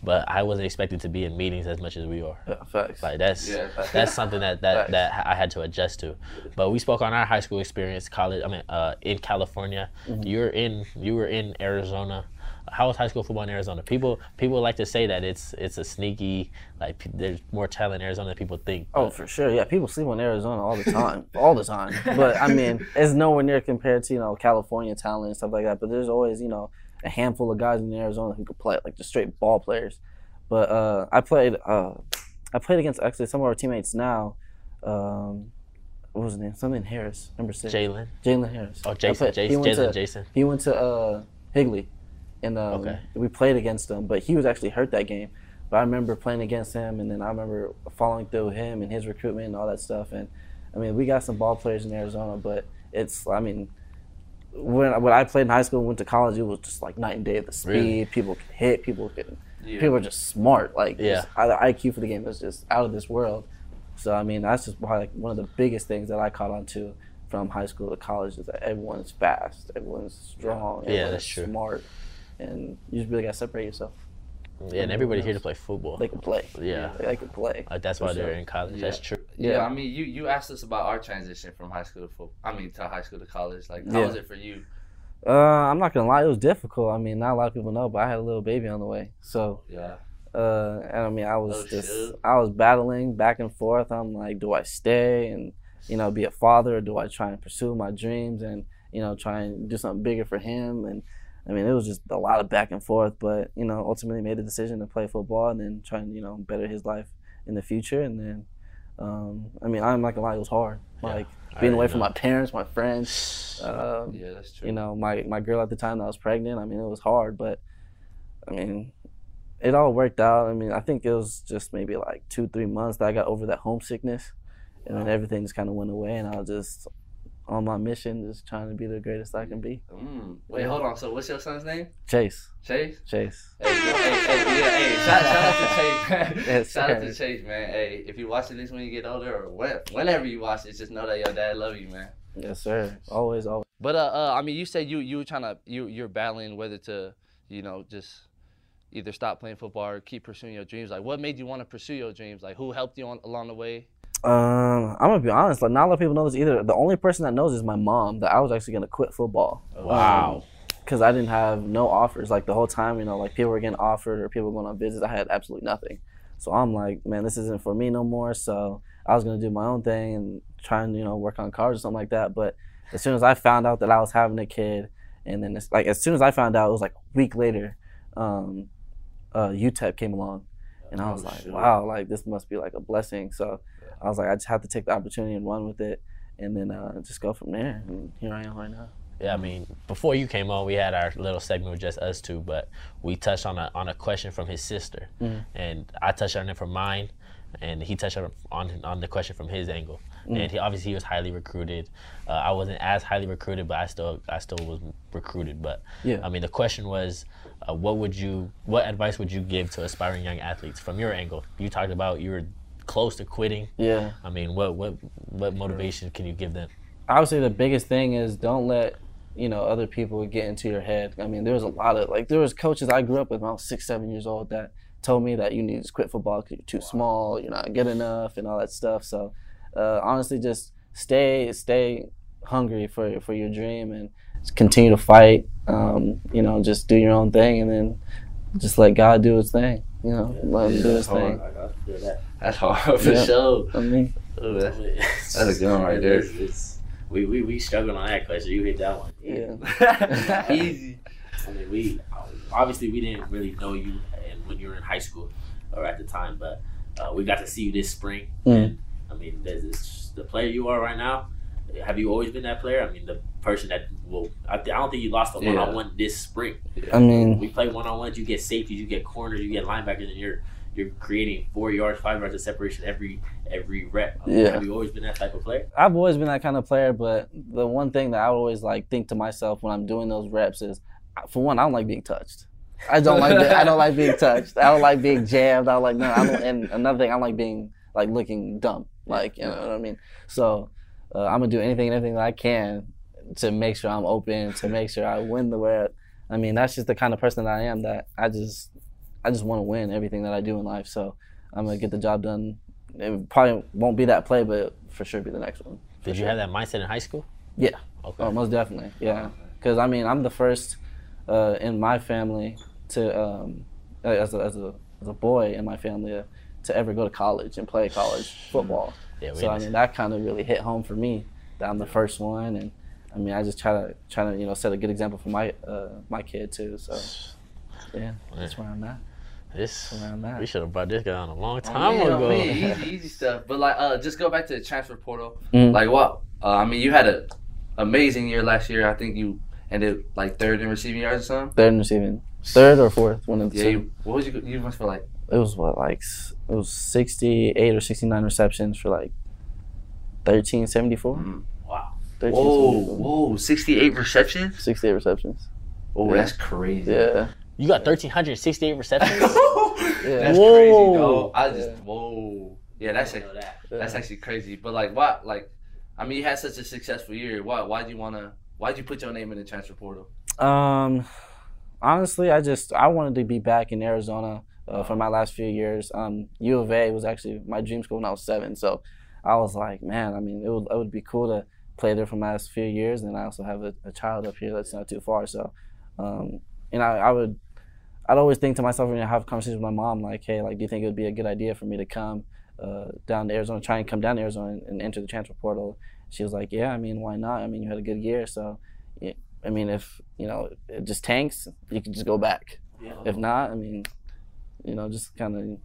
but I wasn't expected to be in meetings as much as we are. Yeah, facts. Like that's that's something that that, that I had to adjust to. But we spoke on our high school experience, college. I mean, uh, in California, you're in you were in Arizona. How was high school football in Arizona? People people like to say that it's it's a sneaky like pe- there's more talent in Arizona than people think. Oh, for sure. Yeah, people sleep on Arizona all the time, [laughs] all the time. But I mean, it's nowhere near compared to you know California talent and stuff like that. But there's always you know a handful of guys in Arizona who could play, like just straight ball players. But uh, I played, uh, I played against actually some of our teammates now. Um, what was his name? Something Harris, number six. Jalen. Jalen Harris. Oh, Jason. played- he Jason. went Jason. to- Jason. He went to uh, Higley, and um, Okay. we played against him. But he was actually hurt that game. But I remember playing against him, and then I remember following through him and his recruitment and all that stuff. And I mean, we got some ball players in Arizona, but it's I mean, when when I played in high school and went to college, it was just like night and day. The speed, Really? people could hit, people could, people are just smart. Like Yeah. just- the IQ for the game is just out of this world. So I mean, that's just probably like one of the biggest things that I caught on to from high school to college is that everyone's fast, everyone's strong, Yeah, everyone's that's true. smart, and you just really got to separate yourself. Yeah, and everybody here to play football. They can play. Yeah. they, they can play. Like that's For why they're sure. in college. That's true. Yeah, Yeah. I mean, you you asked us about our transition from high school to football. I mean, to high school to college. Like, how Yeah. was it for you? Uh, I'm not gonna lie, it was difficult. I mean, not a lot of people know, but I had a little baby on the way. So, Yeah. uh, and I mean, I was Oh, just, shit. I was battling back and forth. I'm like, do I stay and, you know, be a father, or do I try and pursue my dreams and, you know, try and do something bigger for him? And I mean, it was just a lot of back and forth. But you know, ultimately made the decision to play football and then try and, you know, better his life in the future. And then, um, I mean, I'm not gonna lie, it was hard. Like I being away already from my parents, my friends. [sighs] Um, Yeah, that's true. you know, my my girl at the time that was pregnant. I mean, it was hard, but I mean, it all worked out. I mean, I think it was just maybe like two, three months that I got over that homesickness, and then everything just kind of went away, and I was just on my mission, just trying to be the greatest I can be. Mm. Wait, hold on. So what's your son's name? Chase, Chase. Chase. Hey, hey, hey, yeah, hey, shout, shout out to Chase, man. [laughs] Shout out to. Chase, man. Hey, if you're watching this when you get older or when, whenever you watch it, just know that your dad love you, man. Yes, sir. Always, always. But uh, uh I mean, you said you you were trying to you you're battling whether to, you know, just either stop playing football or keep pursuing your dreams. Like, what made you want to pursue your dreams? Like, who helped you on along the way? Um, I'm gonna be honest. Like, not a lot of people know this either. The only person that knows is my mom that I was actually gonna quit football. Wow. because I didn't have no offers. Like the whole time, you know, like people were getting offered or people were going on visits. I had absolutely nothing. So I'm like, man, this isn't for me no more. So I was gonna do my own thing and try and you know work on cars or something like that. But as soon as I found out that I was having a kid, and then it's like as soon as I found out, it was like a week later, um, uh, UTEP came along, and I was like, wow, like this must be like a blessing. So I was like, I just have to take the opportunity and run with it, and then uh, just go from there. And here I am right now. Yeah, I mean, before you came on, we had our little segment with just us two, but we touched on a on a question from his sister, and I touched on it from mine, and he touched on on, on the question from his angle. And he obviously he was highly recruited. Uh, I wasn't as highly recruited, but I still I still was recruited. But Yeah. I mean, the question was, uh, what would you what advice would you give to aspiring young athletes from your angle? You talked about you were close to quitting. Yeah. I mean, what what what motivation can you give them? obviously the biggest thing is don't let you know other people get into your head. I mean, there was a lot of like there was coaches I grew up with when I was six, seven years old that told me that you need to quit football because you're too small, you're not good enough, and all that stuff. So uh, honestly, just stay stay hungry for for your dream and continue to fight. Um, you know, just do your own thing, and then just let God do His thing. You know, let Him do His thing. That's hard for Yeah. sure. I mean, Ooh, that's, that's a good one right there. It's- it's- we, we, we struggled on that question. You hit that one. yeah. [laughs] [laughs] Easy. I mean, we obviously we didn't really know you and when you were in high school or at the time, but uh, we got to see you this spring. Mm. And I mean, there's this, the player you are right now. Have you always been that player? I mean, the person that will. I, I don't think you lost a one on one this spring. I mean, We play one on ones. You get safeties, you get corners, you get linebackers, and you're you're creating four yards, five yards of separation every every rep. I mean, Yeah. Have you always been that type of player? I've always been that kind of player, but the one thing that I always like think to myself when I'm doing those reps is, for one, I don't like being touched. I don't like be- I don't like being touched. I don't like being jammed. I don't like no. I don't, and another thing, I don't like being like looking dumb. Like you know what I mean. So uh, I'm gonna do anything and everything that I can to make sure I'm open, to make sure I win the world. I mean, that's just the kind of person that I am. That I just I just want to win everything that I do in life. So I'm gonna get the job done. It probably won't be that play, but for sure be the next one. Did you have that mindset in high school? Yeah. Okay. Oh, most definitely. Yeah. Because I mean, I'm the first uh, in my family to, um, as a, as a as a boy in my family, uh, to ever go to college and play college football. Yeah, so I mean, that kind of really hit home for me that I'm the first one, and I mean, I just try to try to you know set a good example for my uh, my kid too. So yeah, that's where I'm at. This Around that. we should have brought this guy on a long Oh, time man, oh, ago. man, [laughs] easy, easy stuff. But like, uh, just go back to the transfer portal. Mhm. Like, what? Uh, I mean, you had an amazing year last year. I think you ended like third in receiving yards or something. Third in receiving, third or fourth, one of the Yeah. two. You, what was you? You must feel like. It was what like it was 68 or 69 receptions for like 1374 Mm. Wow. 1374. whoa, sixty-eight receptions. 68 receptions Oh, Yeah. that's crazy. yeah You got 1,368 receptions? [laughs] That's Whoa. crazy, dog. I just Yeah. whoa. Yeah, that's I a, that. that's actually crazy. But like, why? Like, I mean, you had such a successful year. Why? Why'd you wanna? Why'd you put your name in the transfer portal? um honestly i just i wanted to be back in arizona uh, for my last few years um u of a was actually my dream school when i was seven so i was like man i mean it would, it would be cool to play there for my last few years, and I also have a, a child up here that's not too far. So, um, and I, I would, I'd always think to myself when I have conversations with my mom, like, hey, like, do you think it would be a good idea for me to come uh, down to Arizona, try and come down to Arizona and, and, enter the transfer portal? She was like, yeah, I mean, why not? I mean, you had a good year, so, I mean, if you know it just tanks, you can just go back. Yeah. If not, I mean, you know, just kind of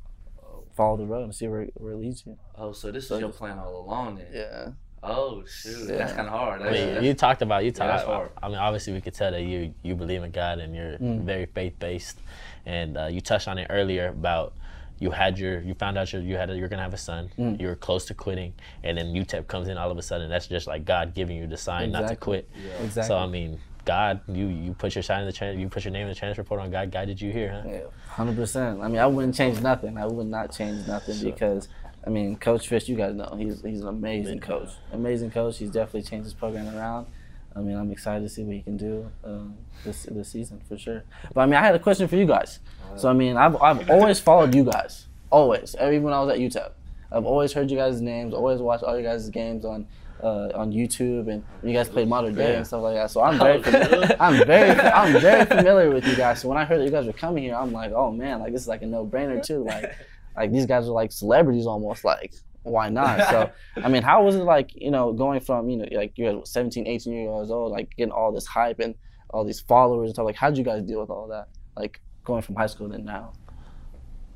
follow the road and see where, where it leads you. Oh, so this so, is your plan all along then? Yeah. Oh shoot, yeah. that's kind of hard. That's, I mean, you talked about you talked. Yeah, about, I mean, obviously we could tell that you you believe in God and you're mm. very faith based, and uh, you touched on it earlier about you had your you found out you you had a, you're gonna have a son. Mm. You were close to quitting, and then UTEP comes in all of a sudden. That's just like God giving you the sign exactly. not to quit. Yeah. Exactly. So I mean, God, you you put your sign in the you put your name in the transfer report on God guided you here, huh? Hundred percent. I mean, I wouldn't change nothing. I would not change nothing sure. because I mean, Coach Fisch, you guys know he's he's an amazing coach. Amazing coach. He's definitely changed his program around. I mean, I'm excited to see what he can do um, this this season for sure. But I mean, I had a question for you guys. So I mean, I've I've always followed you guys. Always. Even when I was at UTEP, I've always heard you guys' names. Always watched all you guys' games on uh, on YouTube, and you guys played Mater Dei and stuff like that. So I'm very, [laughs] familiar, I'm very, I'm very familiar with you guys. So when I heard that you guys were coming here, I'm like, oh man, like this is like a no brainer too. Like like these guys are like celebrities almost. Like why not? So I mean, how was it like you know going from you know like you're 17, 18 years old, like getting all this hype and all these followers and stuff. Like how did you guys deal with all that? Like going from high school to now.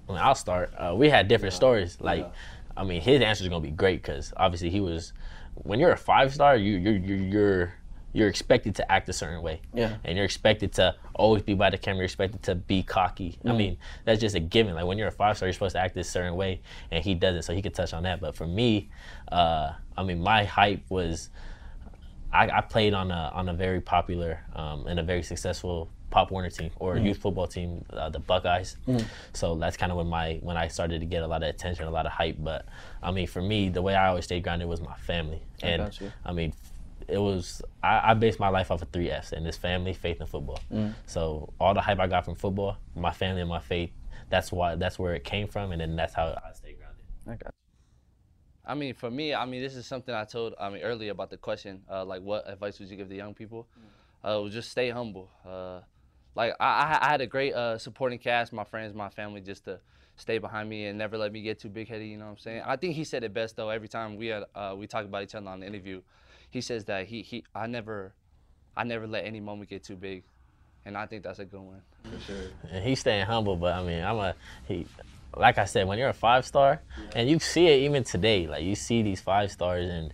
Well, I'll start. Uh, we had different yeah. stories. Like, yeah. I mean, his answer is gonna be great because obviously he was. When you're a five star, you you're you're, you're you're expected to act a certain way. Yeah. And you're expected to always be by the camera. You're expected to be cocky. Mm. I mean, that's just a given. Like when you're a five star, you're supposed to act a certain way, and he doesn't. So he could touch on that. But for me, uh, I mean, my hype was. I, I, played on a on a very popular um, and a very successful Pop Warner team or mm. youth football team, uh, the Buckeyes. Mm. So that's kind of when my when I started to get a lot of attention, a lot of hype. But I mean, for me, the way I always stayed grounded was my family, and I, I mean, it was I, I, based my life off of three F's, and it's family, faith, and football. Mm. So all the hype I got from football, my family and my faith, that's why that's where it came from, and then that's how I stayed grounded. I got. I mean, for me, I mean, this is something I told I mean earlier about the question, uh, like what advice would you give the young people? Mm. Uh, just stay humble. Uh, like I, I had a great uh, supporting cast, my friends, my family, just to stay behind me and never let me get too big headed. You know what I'm saying? I think he said it best though. Every time we had uh, we talk about each other on the interview, he says that he he I never I never let any moment get too big, and I think that's a good one for sure. And he's staying humble, but I mean I'm a he. Like I said, when you're a five star, yeah. and you see it even today, like you see these five stars and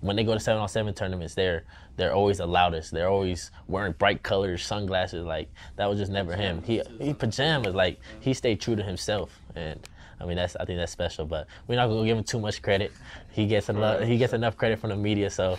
when they go to seven on seven tournaments, they're they're always the loudest. They're always wearing bright colors, sunglasses. Like that was just never him. He he pajamas. Like he stayed true to himself, and I mean that's I think that's special. But we're not gonna give him too much credit. He gets enough he gets enough credit from the media. So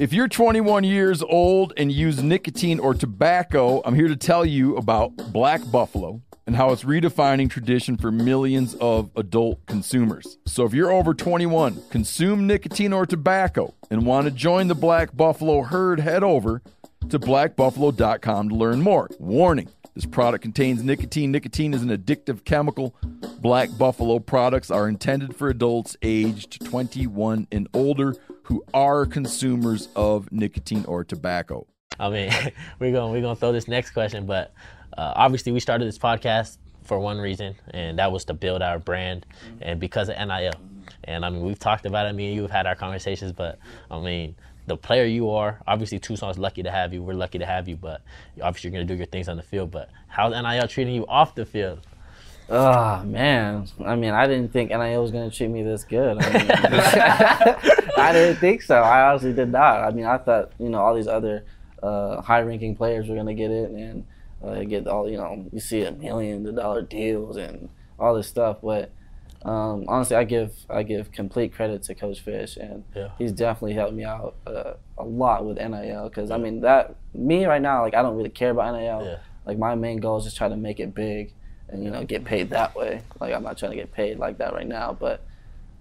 If you're 21 years old and use nicotine or tobacco, I'm here to tell you about Black Buffalo and how it's redefining tradition for millions of adult consumers. So if you're over 21, consume nicotine or tobacco, and want to join the Black Buffalo herd, head over to blackbuffalo.com to learn more. Warning this product contains nicotine. Nicotine is an addictive chemical. Black Buffalo products are intended for adults aged 21 and older who are consumers of nicotine or tobacco. I mean, [laughs] we're gonna we're gonna throw this next question, but uh, obviously we started this podcast for one reason, and that was to build our brand, and because of NIL. And I mean, we've talked about it. Me and you have had our conversations, but I mean, the player you are, obviously Tucson's lucky to have you. We're lucky to have you, but obviously you're gonna do your things on the field. But how's NIL treating you off the field? Oh man, I mean, I didn't think NIL was gonna treat me this good. I, mean, [laughs] I didn't think so. I honestly did not. I mean, I thought you know all these other uh, high-ranking players were gonna get it and uh, get all you know. You see a million dollar deals and all this stuff, but um, honestly, I give I give complete credit to Coach Fisch, and Yeah. he's definitely helped me out uh, a lot with NIL. Because I mean, that me right now, like I don't really care about NIL. Yeah. Like my main goal is just try to make it big, and you know, get paid that way. Like I'm not trying to get paid like that right now, but.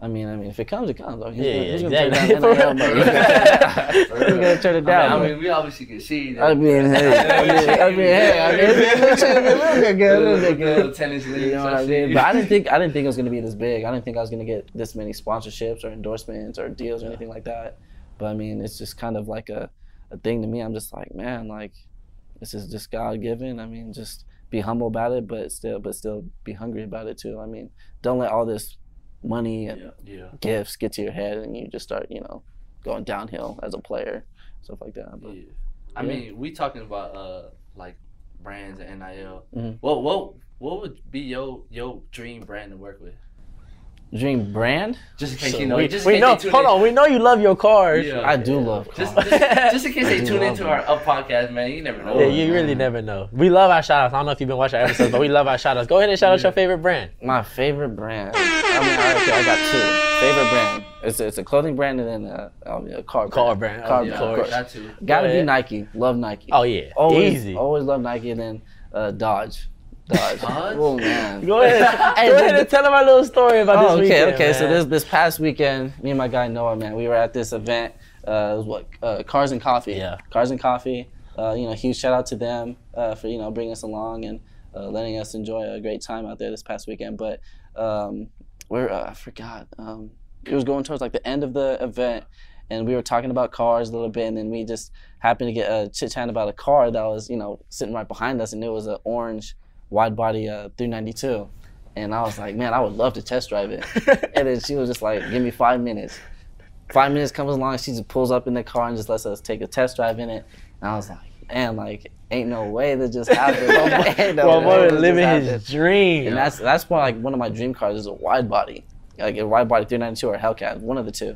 I mean, I mean, if it comes, it comes. Who's Yeah, gonna, yeah, exactly. turn down NIL money? Who's gonna- who's gonna turn it down? I but- mean, we obviously can see that. I mean, hey, I mean, I mean, hey, I mean, it's, it's a little bit good, a little bit good. Little tennis league. You know what I mean? But I didn't think I didn't think it was gonna be this big. I didn't think I was gonna get this many sponsorships or endorsements or deals or anything like that. But I mean, it's just kind of like a, a thing to me. I'm just like, man, like this is just God given. I mean, just be humble about it, but still, but still be hungry about it too. I mean, don't let all this money and yeah. gifts get to your head and you just start, you know, going downhill as a player, stuff like that. But Yeah. I mean, we talking about uh like brands and NIL. Mhm. What what what would be your your dream brand to work with? Dream brand, Just in case So you know. we, just we know. they Hold in. on, we know you love your cars. Yeah. I do love Just, cars. just, just in case [laughs] they tune into them. our up podcast, man. You never know. Yeah, you really never know. We love our shout outs. I don't know if you've been watching our episodes, but we love our shout outs. Go ahead and shout out your favorite brand. My favorite brand. I mean, I, okay, I got two. Favorite brand. It's a, it's a clothing brand and then a, um, a car brand. Car brand, Car oh, Yeah, brand, of of course. course. That. Gotta Go be ahead. Nike. Love Nike. Oh yeah, always, easy. Always love Nike and then uh, Dodge. Dodge. Dodge? Oh man. Go ahead. [laughs] Hey, Go ahead and tell them our little story about Oh, this okay, weekend. okay. So man. this this past weekend, me and my guy Noah, man, we were at this event. Uh, it was what uh, Cars and Coffee. Yeah. Cars and Coffee. Uh, you know, huge shout out to them uh, for you know bringing us along and uh, letting us enjoy a great time out there this past weekend. But um, we're uh, I forgot. Um, it was going towards like the end of the event. And we were talking about cars a little bit, and then we just happened to get a chit chat about a car that was, you know, sitting right behind us, and it was an orange wide body uh, 392. And I was like, man, I would love to test drive it. [laughs] and then she was just like, give me five minutes. Five minutes comes along, she just pulls up in the car and just lets us take a test drive in it. And I was like, man, like, ain't no way that just happened. [laughs] [laughs] No Well, boy, just living his dream. And that's that's why like one of my dream cars is a wide body, like a wide body 392 or Hellcat, one of the two.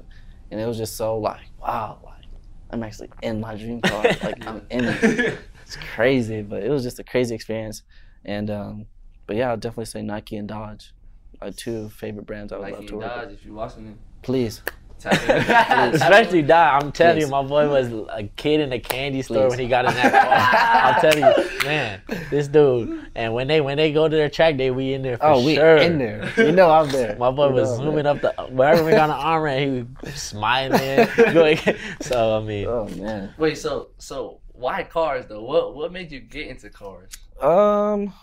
And it was just so like, wow, like I'm actually in my dream car, like I'm in it. It's crazy, but it was just a crazy experience. And um, but yeah, I'll definitely say Nike and Dodge, are two favorite brands I would love Nike to and work Dodge, with. if you're watching it. Please, Tap in. [laughs] Especially that, I'm telling you, my boy was a kid in a candy store Please. when he got in that car. [laughs] I'm telling you, man, this dude. And when they when they go to their track day, we in there for oh we sure. in there, you know I'm there. My boy You was know zooming there. up the wherever we got an arm ran, he was smiling. [laughs] going, so I mean, Oh man. Wait, so so why cars though? What what made you get into cars? Um,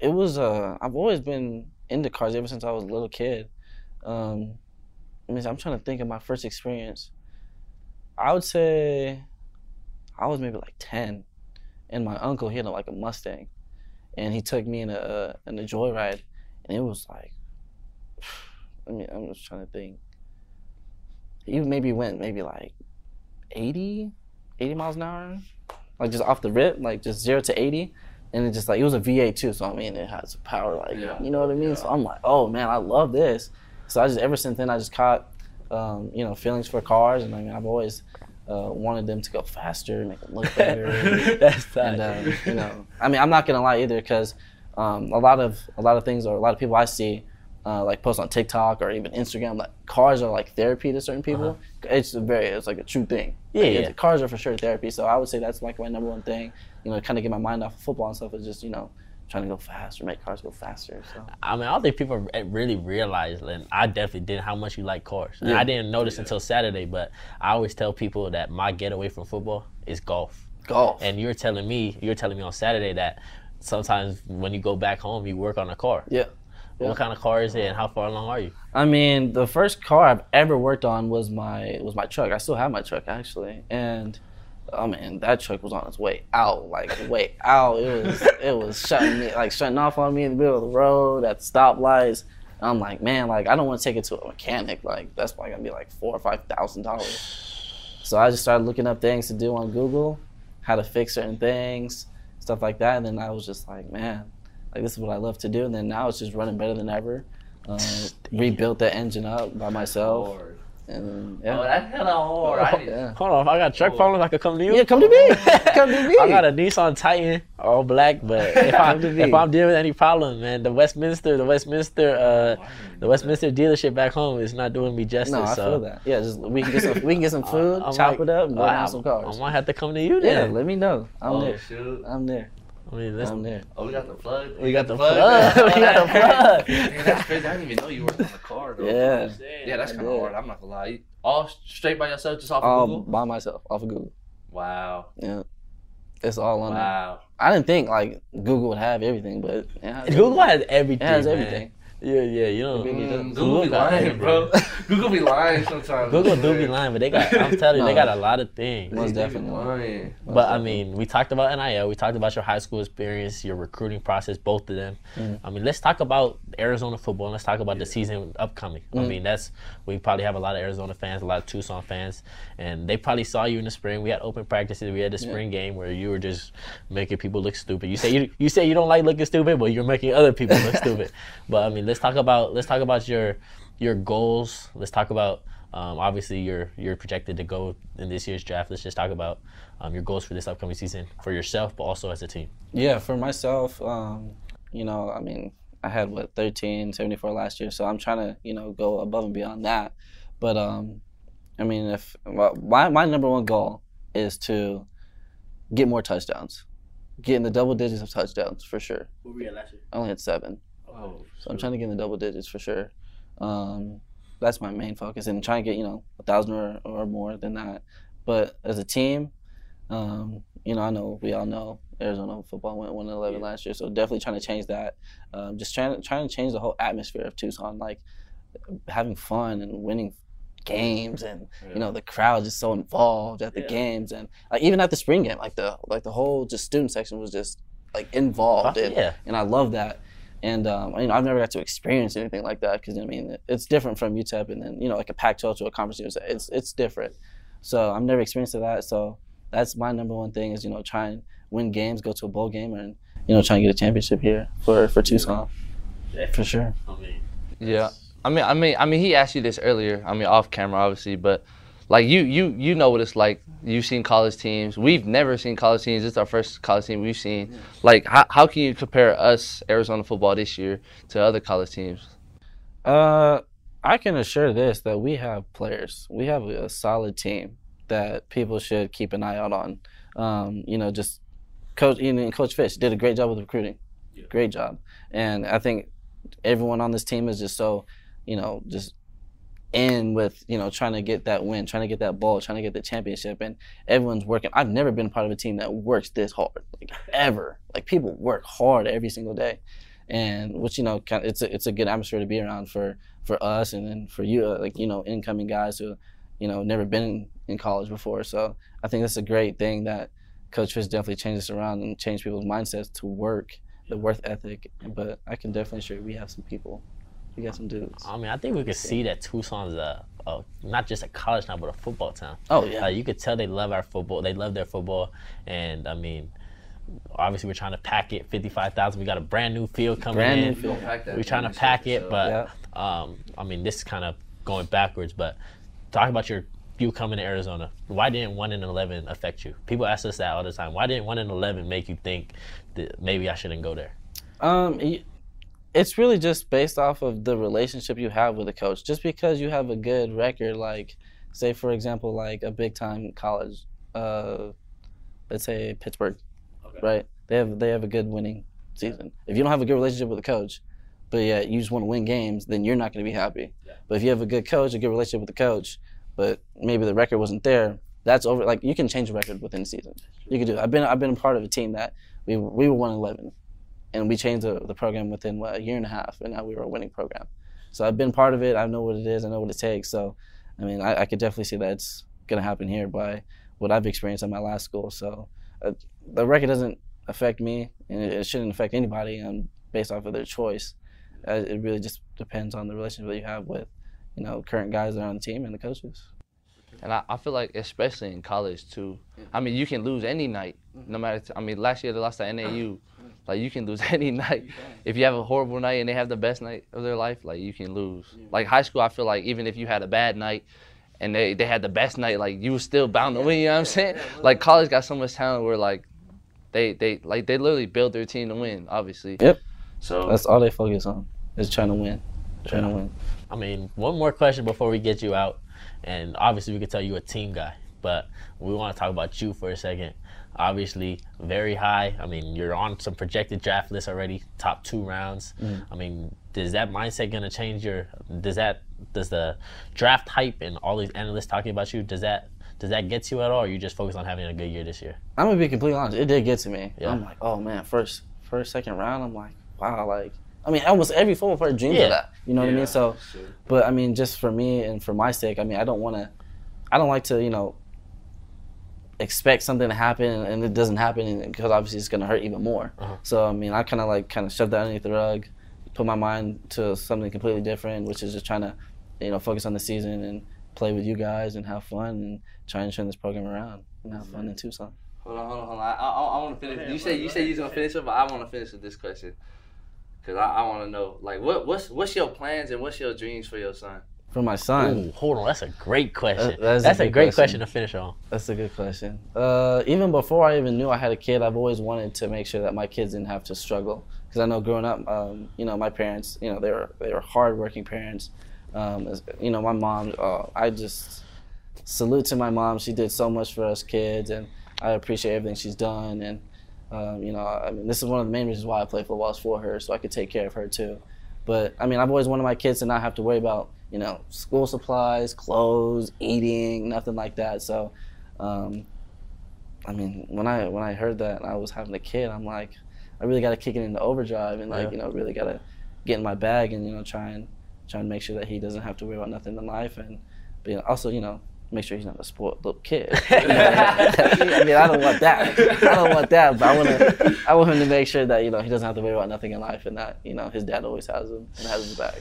it was uh, I've always been into cars ever since I was a little kid. Um, I mean, I'm trying to think of my first experience. I would say I was maybe like ten, and my uncle he had like a Mustang, and he took me in a in a joyride, and it was like, [sighs] I mean, I'm just trying to think. He maybe went maybe like 80, 80 miles an hour, like just off the rip, like just zero to eighty and it just like it was a V8 too, so I mean it has power, like Yeah. you know what I mean. So I'm like, oh man, I love this. So I just ever since then I just caught, um, you know, feelings for cars, and I mean I've always uh, wanted them to go faster, make them look better. [laughs] [laughs] That's and uh, you know, I mean, I'm not gonna lie either, because um, a lot of a lot of things or a lot of people I see. Uh, like post on TikTok or even Instagram, like cars are like therapy to certain people. It's a very, it's like a true thing. Uh-huh. Yeah, Like, yeah. Cars are for sure therapy. So I would say that's like my number one thing. You know, kind of get my mind off of football and stuff is just you know trying to go faster, make cars go faster. So I mean, I don't think people really realize, and I definitely did, how much you like cars. And Yeah. I didn't notice until Saturday, but I always tell people that my getaway from football is golf. golf. And you're telling me, you're telling me on Saturday that sometimes when you go back home, you work on a car. yeah. Yeah. What kind of car is it, and how far along are you? I mean, the first car I've ever worked on was my was my truck. I still have my truck actually, and I mean that truck was on its way out, like way out. It was it was shutting me like shutting off on me in the middle of the road at stoplights. I'm like, man, like I don't want to take it to a mechanic. Like that's probably gonna be like four or five thousand dollars. So I just started looking up things to do on Google, how to fix certain things, stuff like that. And then I was just like, man, like this is what I love to do. And then now it's just running better than ever. Uh, rebuilt that engine up by myself. And yeah. Oh, that's hella hard. I need- yeah. Hold on, if I got truck problems, I could come to you. Yeah, come to me. [laughs] come to me. I got a Nissan Titan, all black, but [laughs] if, I, Come to me. if I'm dealing with any problem, man, the Westminster, the Westminster, uh, the Westminster dealership back home is not doing me justice. no, I so feel that. Yeah, just we can get some we can get some [laughs] food, I chop might- it up, and go I, some cars. I might have to come to you yeah, then. let me know. I'm Oh, there. shoot. I'm there. I mean, let's, I'm there. Oh, we got the plug. we got the plug. [laughs] we got the plug. Man, that's crazy. I didn't even know you worked on the car, though. Yeah. Yeah, that's kind of hard. I'm not gonna lie. All straight by yourself, just off of All Google. by myself off of Google. Wow. Yeah. It's all on there. Wow. I didn't think like Google would have everything, but yeah, Google has everything. it has man. Everything. Yeah, yeah, you know. Mm, Google Google be lying, everything. bro. [laughs] Google be lying sometimes. Google do be lying, but they got. I'm telling you, they got a lot of things. Most definitely. lying. But I mean, we talked about NIL. We talked about your high school experience, your recruiting process, both of them. Mm-hmm. I mean, let's talk about Arizona football. and Let's talk about the season upcoming. I Mm. mean, that's we probably have a lot of Arizona fans, a lot of Tucson fans, and they probably saw you in the spring. We had open practices. We had the spring game where you were just making people look stupid. You say you you say you don't like looking stupid, but you're making other people look [laughs] stupid. But I mean, let's talk about let's talk about your your goals. Let's talk about um, obviously you're you're projected to go in this year's draft. Let's just talk about um, your goals for this upcoming season for yourself, but also as a team. Yeah, for myself, um, you know, I mean, I had what 13, 74 last year, so I'm trying to, you know, go above and beyond that. But um, I mean, if well, my my number one goal is to get more touchdowns, get in the double digits of touchdowns for sure. Who were you last year? I only had seven, Oh, so I'm trying to get in the double digits for sure. Um, that's my main focus, and trying to get you know a thousand or, or more than that. But as a team, um, you know, I know we all know Arizona football went one and eleven last year, so definitely trying to change that. Um, just trying to trying to change the whole atmosphere of Tucson, like having fun and winning games, and you know the crowd just so involved at the games, and like even at the spring game, like the like the whole just student section was just like involved, Oh, and, yeah. and I love that. And um, you know, I've never got to experience anything like that because I mean, it's different from UTEP, and then you know, like a Pac-12 to a conference USA. It's it's different. So I've never experienced that. So that's my number one thing is you know try and win games, go to a bowl game, and you know try and get a championship here for for Tucson, for sure. I mean, Yeah. I mean, I mean, I mean, he asked you this earlier. I mean, off camera, obviously, but like you, you, you know what it's like. You've seen college teams. We've never seen college teams. This is our first college team we've seen. Like, how, how can you compare us Arizona football this year to other college teams? Uh, I can assure this that we have players. We have a solid team that people should keep an eye out on. Um, you know, just coach. You know, Coach Fisch did a great job with recruiting. Great job, and I think everyone on this team is just so, you know, just in with you know trying to get that win, trying to get that ball, trying to get the championship, and everyone's working. I've never been part of a team that works this hard, like ever. Like people work hard every single day, and which you know, kind of, it's a, it's a good atmosphere to be around for for us, and then for you, uh, like you know, incoming guys who, you know, never been in, college before. So I think that's a great thing that Coach Fisch definitely changed us around and changed people's mindsets to work, the worth ethic. But I can definitely you we have some people, we got some dudes. I mean, I think we could see that Tucson's a, a not just a college town, but a football town. Oh yeah. Uh, you could tell they love our football. They love their football, and I mean, obviously we're trying to pack it. Fifty-five thousand. We got a brand new field coming Brand in. new field. We're trying to pack it, but um, I mean, this is kind of going backwards. But talk about your you coming to Arizona? Why didn't one in eleven affect you? People ask us that all the time. Why didn't one in eleven make you think that maybe I shouldn't go there? Um, y- it's really just based off of the relationship you have with the coach. Just because you have a good record, like say for example, like a big time college, uh, let's say Pittsburgh, right? They have they have a good winning season. If you don't have a good relationship with the coach, but yeah, you just want to win games, then you're not going to be happy. But if you have a good coach, a good relationship with the coach, but maybe the record wasn't there, that's over. Like you can change the record within season. You can do. It. I've been I've been a part of a team that we we were one eleven, and we changed the, the program within what, a year and a half, and now we were a winning program. So I've been part of it. I know what it is. I know what it takes. So, I mean, I, I could definitely see that it's gonna happen here by what I've experienced at my last school. So, uh, the record doesn't affect me, and it, it shouldn't affect anybody um, based off of their choice. Uh, it really just depends on the relationship that you have with, you know, current guys that are on the team and the coaches. And I, I feel like, especially in college too. I mean, you can lose any night, no matter. I mean, last year they lost to NAU. Like you can lose [laughs] any night. If you have a horrible night and they have the best night of their life, like you can lose. Like high school, I feel like even if you had a bad night, and they, they had the best night, like you were still bound to win. You know what I'm saying? Like college got so much talent where like they they like they literally build their team to win. Obviously. Yep. So That's all they focus on is trying to win, trying to win. I mean, one more question before we get you out, and obviously we could tell you a team guy, but we want to talk about you for a second. Obviously, very high. I mean, you're on some projected draft lists already, top two rounds. Mm-hmm. I mean, is that mindset gonna change your? Does that does the draft hype and all these analysts talking about you? Does that does that get you at all? Or you just focus on having a good year this year? I'm gonna be completely honest. It did get to me. Yeah. I'm like, oh man, first, first, second round. I'm like, wow, like, I mean, almost every football player dreams Yeah. of that. You know what I mean? So, but I mean, just for me and for my sake, I mean, I don't want to, I don't like to, you know, expect something to happen and, and it doesn't happen because obviously it's gonna hurt even more. Uh-huh. So I mean, I kind of like kind of shoved that underneath the rug, put my mind to something completely different, which is just trying to, you know, focus on the season and play with you guys and have fun and try and turn this program around and have fun in Tucson. Hold on, hold on, hold on. I, I, I want to finish. You say you say you're gonna finish it, but I want to finish with this question. Cause I, I want to know, like, what what's what's your plans and what's your dreams for your son? For my son, Ooh, hold on, that's a great question. That- that's that's a a great question. question to finish on. That's a good question. Uh, even before I even knew I had a kid, I've always wanted to make sure that my kids didn't have to struggle. Because I know growing up, um, you know, my parents, you know, they were they were hardworking parents. Um, as- you know, my mom, uh, I just salute to my mom. She did so much for us kids, and I appreciate everything she's done. And um, you know, I mean, this is one of the main reasons why I play football is for her, so I could take care of her too. But I mean, I've always wanted my kids to not have to worry about you know school supplies, clothes, eating, nothing like that. So, um, I mean, when I when I heard that and I was having a kid, I'm like, I really got to kick it into overdrive and like Yeah. you know really got to get in my bag and you know try and try and make sure that he doesn't have to worry about nothing in life and but you know, also you know make sure he's not a spoiled little kid. [laughs] You know, I mean, I don't want that. I don't want that, but I want to. I want him to make sure that you know he doesn't have to worry about nothing in life, and that you know his dad always has him and has his back.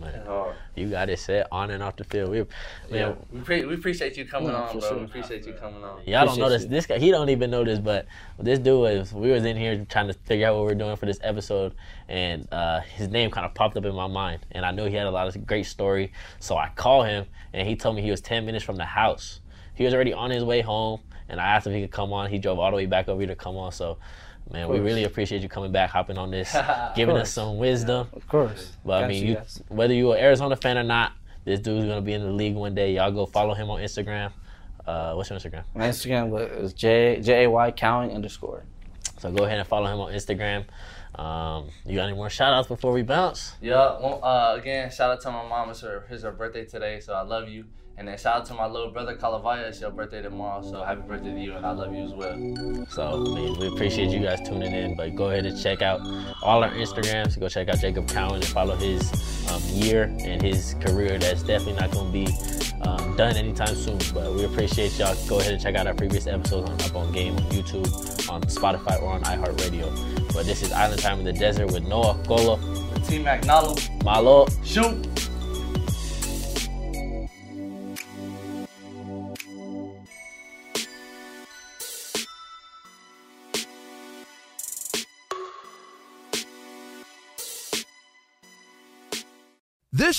Man, you got it set on and off the field. We, man, we, pre- we appreciate you coming No, on, bro. sure. We appreciate you coming on. Y'all don't know Appreciate this. This guy, he don't even know this, but this dude was. We was in here trying to figure out what we are doing for this episode, and uh, his name kind of popped up in my mind, and I knew he had a lot of great story. So I called him, and he told me he was ten minutes from the house. He was already on his way home, and I asked if he could come on. He drove all the way back over here to come on. So, man, we really appreciate you coming back, hopping on this, [laughs] giving us some wisdom. Of course. But I mean, you you, guys. whether you're an Arizona fan or not, this dude's gonna be in the league one day. Y'all go follow him on Instagram. Uh, what's your Instagram? My Instagram is J J A Y Cowing underscore. So go ahead and follow him on Instagram. Um, you got any more shout outs before we bounce? Yeah. Well, uh, again, shout out to my mom. It's her, it's her birthday today, so I love you. And then shout out to my little brother Calavaya. It's your birthday tomorrow, so happy birthday to you, and I love you as well. So I mean, we appreciate you guys tuning in. But go ahead and check out all our Instagrams. Go check out Jacob Cowing and follow his um, year and his career. That's definitely not going to be um, done anytime soon. But we appreciate y'all. Go ahead and check out our previous episodes on Up on Game on YouTube, on Spotify, or on iHeartRadio. But this is Island Time in the Desert with Noah Golo, Team McNalo, Malo. shoot.